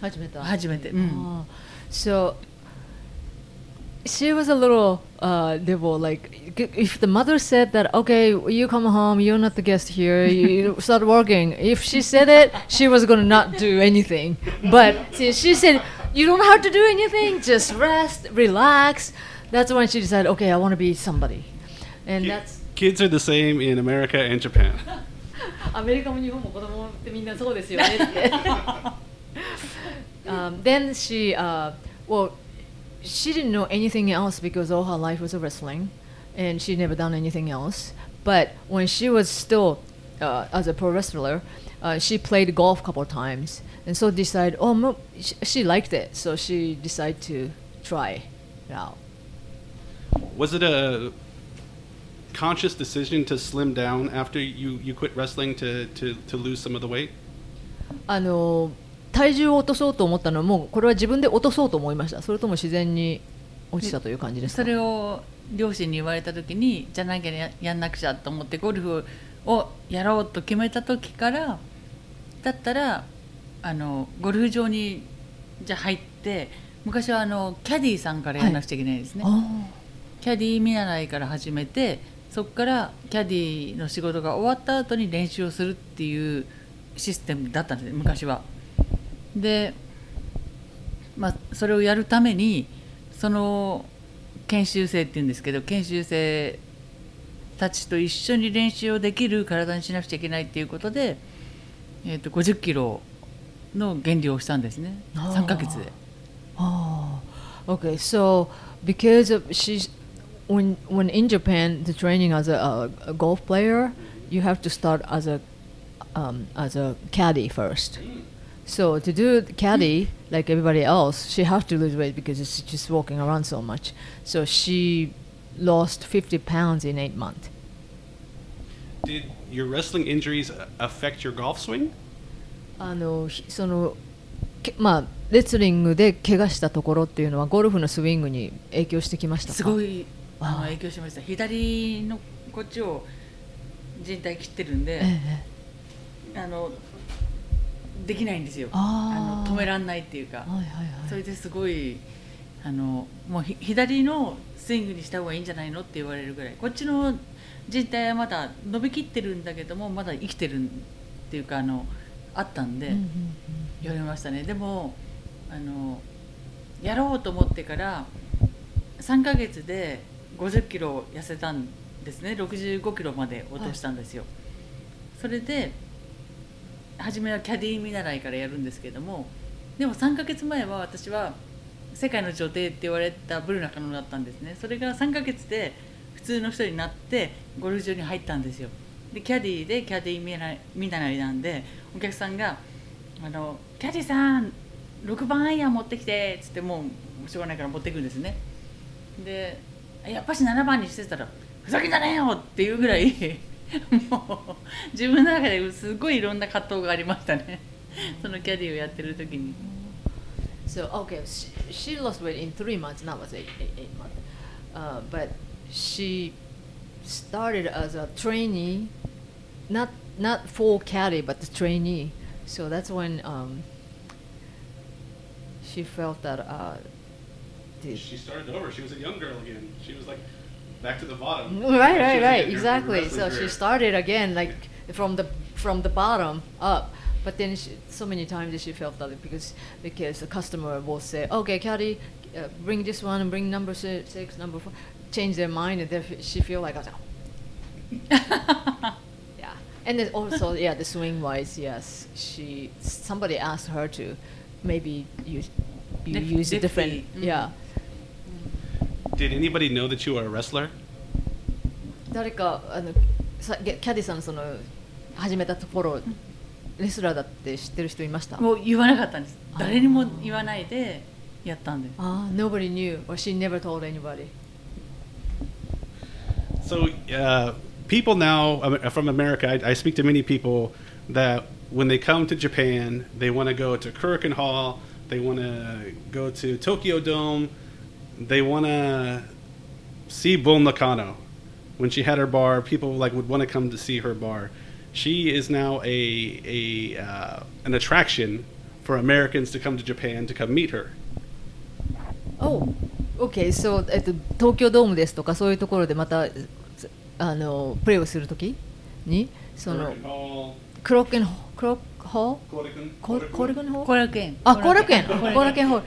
始めた。初めて、うん、Oh. So she was a little uh, devil. Like if the mother said that, okay, you come home, you're not the guest here, you start working. If she said it, she was gonna not do anything. But since she said you don't have to do anything, just rest, relax. That's when she decided, okay, I want to be somebody, and that's. Kids are the same in America and Japan. アメリカも日本も子供ってみんなそうですよねって。um, then she, uh, well, she didn't know anything else because all her life was wrestling, and she never done anything else. But when she was still uh, as a pro wrestler, uh, she played golf a couple of times, and so decided, oh, mo- she, she liked it, so she decided to try it out. Was it a conscious decision to slim down after you, you quit wrestling to, to, to lose some of the weight? あの体重を落とそうと思ったのはもうこれは自分で落とそうと思いました。それとも自然に落ちたという感じですか？それを両親に言われた時にじゃなきゃややんなくちゃと思ってゴルフをやろうと決めた時からだったらあのゴルフ場にじゃあ入って昔はあのキャディーさんからやらなくちゃいけないですね、あキャディー見習いから始めてそこからキャディーの仕事が終わった後に練習をするっていうシステムだったんですね昔は。で、まあ、それをやるためにその研修生っていうんですけど研修生たちと一緒に練習をできる体にしなくちゃいけないっていうことで、えー、と50キロの減量をしたんですね3ヶ月で。Oh, okay. So because of she's when when in Japan the training as a, a, a golf player, you have to start as a um, as a caddy first. So to do the caddy like everybody else, she has to lose weight because she's just walking around so much. So she lost 50 pounds in eight months. Did your wrestling injuries affect your golf swing? あのひその けまあレスリングで怪我したところっていうのはゴルフのスイングに影響してきましたかすごい あの影響しました。左のこっちを人体切ってるんで、ええあのできないんですよ。あの止めらんないっていうか、はいはいはい。それですごいあのもうひ左のスイングにした方がいいんじゃないのって言われるぐらい。こっちの人体はまだ伸びきってるんだけどもまだ生きてるっていうかあのあったんで、うんうんうん言われましたね。でもあのやろうと思ってから3ヶ月で50キロ痩せたんですね。65キロまで落としたんですよ、それで初めはキャディー見習いからやるんですけどもでも3ヶ月前は私は世界の女帝って言われたブル中野だったんですね。それが3ヶ月で普通の人になってゴルフ場に入ったんですよ。でキャディーでキャディー見習いなんでお客さんがあの「キャディさん6番アイアン持ってきて」っつってもうしょうがないから持ってくんですね。でやっぱし7番にしてたら「ふざけんじゃねえよ!」っていうぐらいもう自分の中ですごいいろんな葛藤がありましたねそのキャディーをやってる時に So okay, she, she lost weight in three months. Not was eight, eight, eight months, uh, but she started as a trainee, not not full caddy, but the trainee. So that's when um, she felt that uh, the, She started over. She was a young girl again. She was like back to the bottom. right, right, right, exactly. wrestling So she started again, like from the from the bottom up. But then she, so many times she felt that because because the customer will say, "Okay, Caddy, uh, bring this one and bring number six, six number four. change their mind, and then she feel like, oh. yeah. And then also, yeah, the swing wise, yes, she somebody asked her to maybe use you Dif- use a different, differently, mm. yeah Did anybody know that you were a wrestler? 誰かあのさキャディさんのその始めたところレスラーだって知ってる人いましたもう言わなかったんですあー誰にも言わないでやったんですああ nobody knew or she never told anybody So, uh, people now um, from America, I, I speak to many people that when they come to Japan, they want to go to Kurikan Hall, they want to go to Tokyo Dome, they want to see Bull Nakano. When she had her bar, people like would want to come to see her bar. She is now a a uh, an attraction for Americans to come to Japan to come meet her. Oh OK so えっと東京ドームですとかそういうところでまたあのプレーをするときにその Kurikan Hall, クロッケンクロック ホー？ルコー？ルクンホー？ルコールクン。あコールクン。コールクンホー。ル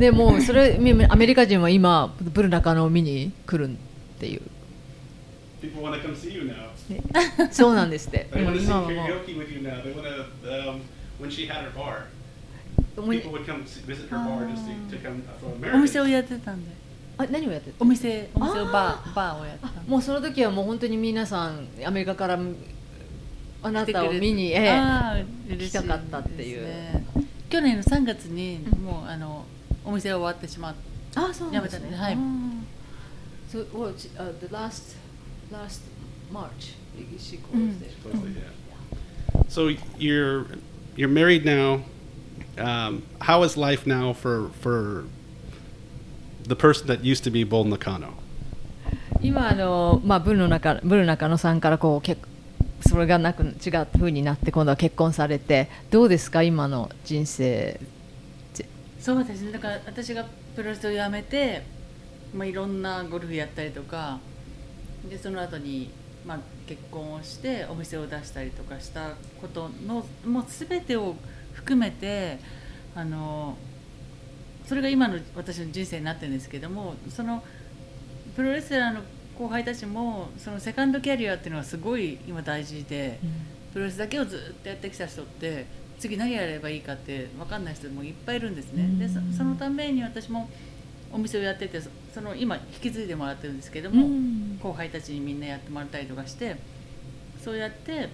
でもうそれアメリカ人は今ブル中野を見に来るっていう。そうなんですって。お店をやってたんで。何をやってたお店お店バーバーをやってたもうその時はもう本当に皆さんアメリカからあなたを見に、ええ来たかったっていうね去年の3月にもうあのお店終わってしまってあそうなんですね。やめたねはい So she- uh, the last last March she closed it. Totally, yeah. So you're you're married now. Um, how is life now for for the person that used to be Bull Nakano? 今あのまあブルの中ブル中野さんからこう結それがなく違う風になって今度は結婚されてどうですか今の人生。そうですねだから私がプロレスをやめて、まあ、いろんなゴルフやったりとかでその後にまあ結婚をしてお店を出したりとかしたことのもう全てを含めてあのそれが今の私の人生になってるんですけどもそのプロレスラーの後輩たちもそのセカンドキャリアっていうのはすごい今大事で。プロレスだけをずっとやってきた人って次何やればいいかって分かんない人もいっぱいいるんですね、でそそのために私もお店をやっててそその今引き継いでもらってるんですけども、うん。後輩たちにみんなやってもらったりとかしてそうやって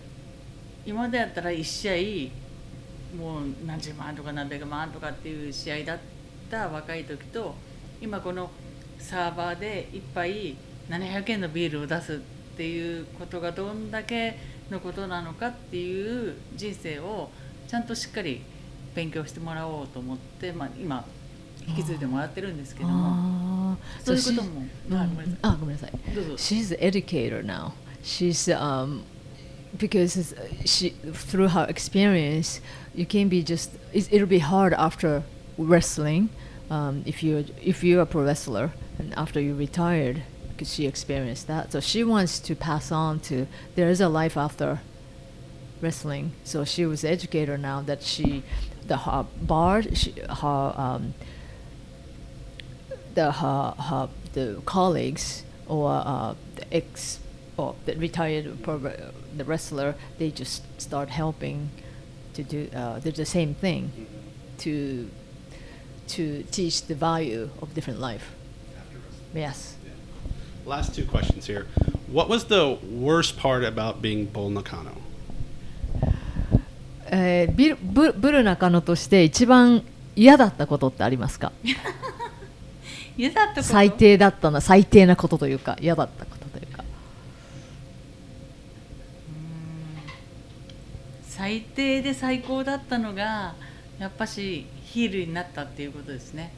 今までやったら1試合もう何十万とか何百万とかっていう試合だった若い時と今このサーバーで1杯700円のビールを出すっていうことがどんだけのことなのかっていう人生をちゃんとしっかり勉強してもらおうと思って、まあ、今引き継いでもらってるんですけどもそういう So ことも、うんはいごめんなさいあごめんなさいどうぞ she's an educator now she's um because she through her experience you can be just it, it'll be hard after wrestling um, if you if you're a pro wrestler and after you retired she experienced that. So she wants to pass on to there is a life after wrestling. So she was educator now that she the her bar she, her um, the her, her the colleagues or uh, the ex or the retired pro, the wrestler they just start helping to do uh, do the same thing to to teach the value of different life. Yes Last two questions here. What was the worst part about being Bull Nakano? えービルブブル中野として一番嫌だったことってありますか？嫌だったこと？最低だったな最低なことというか嫌だったことというか。最低で最高だったのがやっぱしヒールになったっていうことですね。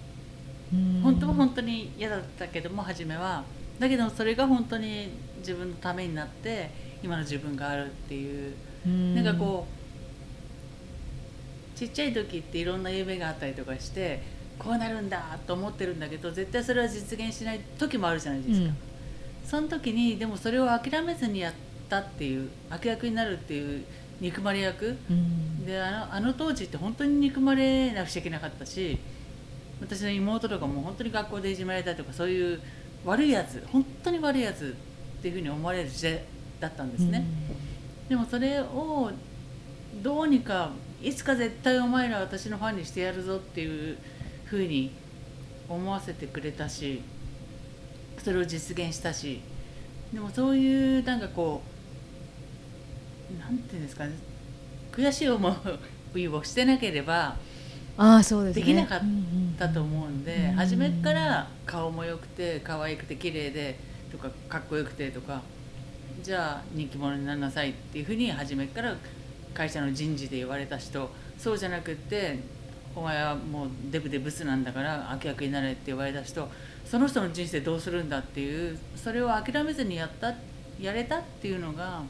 本当は本当に嫌だったけども初めはだけどそれが本当に自分のためになって今の自分があるっていうなんかこうちっちゃい時っていろんな夢があったりとかしてこうなるんだと思ってるんだけど絶対それは実現しない時もあるじゃないですか、その時にでもそれを諦めずにやったっていう悪役になるっていう憎まれ役。うん。であのあの当時って本当に憎まれなくちゃいけなかったし私の妹とかも本当に学校でいじめられたりとかそういう悪いやつ本当に悪いやつっていうふうに思われる時代だったんですね、でもそれをどうにかいつか絶対お前ら私のファンにしてやるぞっていうふうに思わせてくれたしそれを実現したしでもそういうなんかこうなんていうんですかね悔しい思いをしてなければああそうですね。できなかっうんうんだと思うんで、うん。初めから顔も良くて可愛くて綺麗でとかかっこよくてとかじゃあ人気者になりなさいっていうふうに初めから会社の人事で言われた人そうじゃなくってお前はもうデブでブスなんだから悪役になれって言われた人その人の人生どうするんだっていうそれを諦めずにやったやれたっていうのが、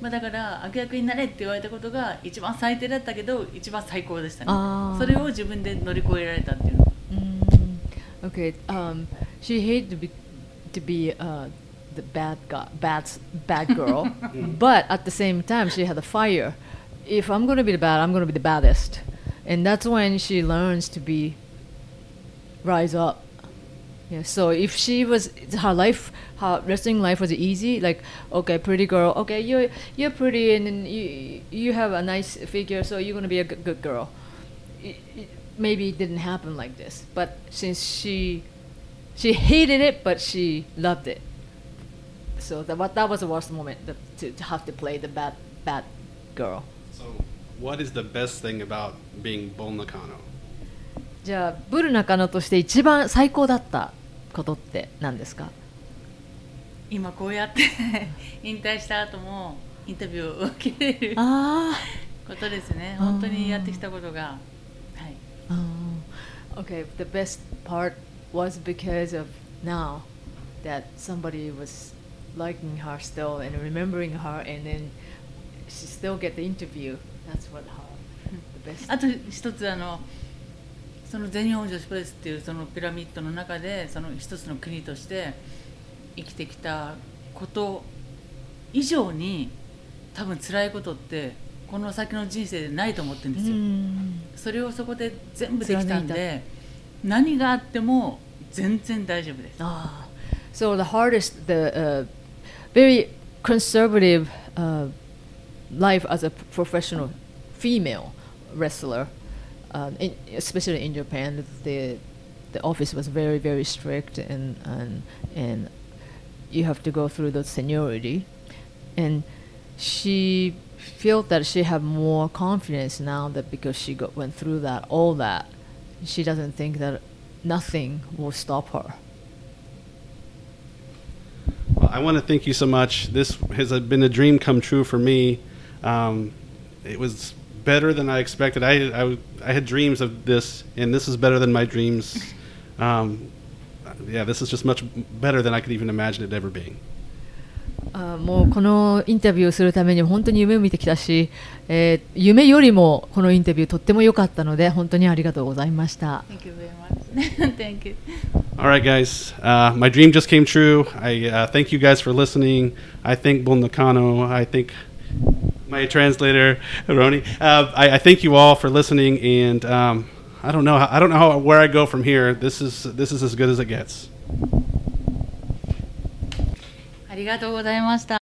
まあ、だから悪役になれって言われたことが一番最低だったけど一番最高でしたねそれを自分で乗り越えられたっていうのが Mm, okay. Um, she hated to be to be uh, the bad guy, bad bad girl, but at the same time, she had a fire. If I'm going to be the bad, I'm going to be the baddest, and that's when she learns to be rise up. Yeah. So if she was her life, her wrestling life was easy. Like, okay, pretty girl. Okay, you're you're pretty, and then you you have a nice figure, so you're gonna be a good, good girl. It, it, maybe it didn't happen like this, but since she she hated it, but she loved it. So that what that was the worst moment that, to, to have to play the bad bad girl. So, what is the best thing about being Bull Nakano? じゃあブル中野として一番最高だった ことって何ですか？今こうやって引退した後もインタビューを受けれるあことですね本当にやってきたことがはい Oh, okay. The best part was because of now that somebody was liking her still and remembering her, and then she still get the interview. That's what her the best. あと一つあのその全日本女子プロレスっていうそのピラミッドの中でその一つの国として生きてきたこと以上に多分辛いことってこの先の人生でないと思ってるんですよ、Mm. それをそこで全部できたんで何があっても全然大丈夫です。Ah, so the hardest, the uh, very conservative uh, life as a professional female wrestler, uh, in, especially in Japan, the the office was very very strict and and and you have to go through the seniority, and she felt that she had more confidence now that because she got, went through that all that, she doesn't think that nothing will stop her. Well, I want to thank you so much. This has been a dream come true for me. Um, it was better than I expected. I, I, I had dreams of this, and this is better than my dreams. Um, yeah, this is just much better than I could even imagine it ever being. あもうこのインタビューをするために本当に夢を見てきたし、えー夢よりもこのインタビューとっても良かったので本当にありがとうございました。 Thank you very much. Thank you. All right, guys. Uh, my dream just came true. I uh, thank you guys for listening. I thank Bon Nakano. I think my translator, Roni. Uh, I, I thank you all for listening, and um, I don't know. how- I don't know how, where I go from here. This is this is as good as it gets. ありがとうございました。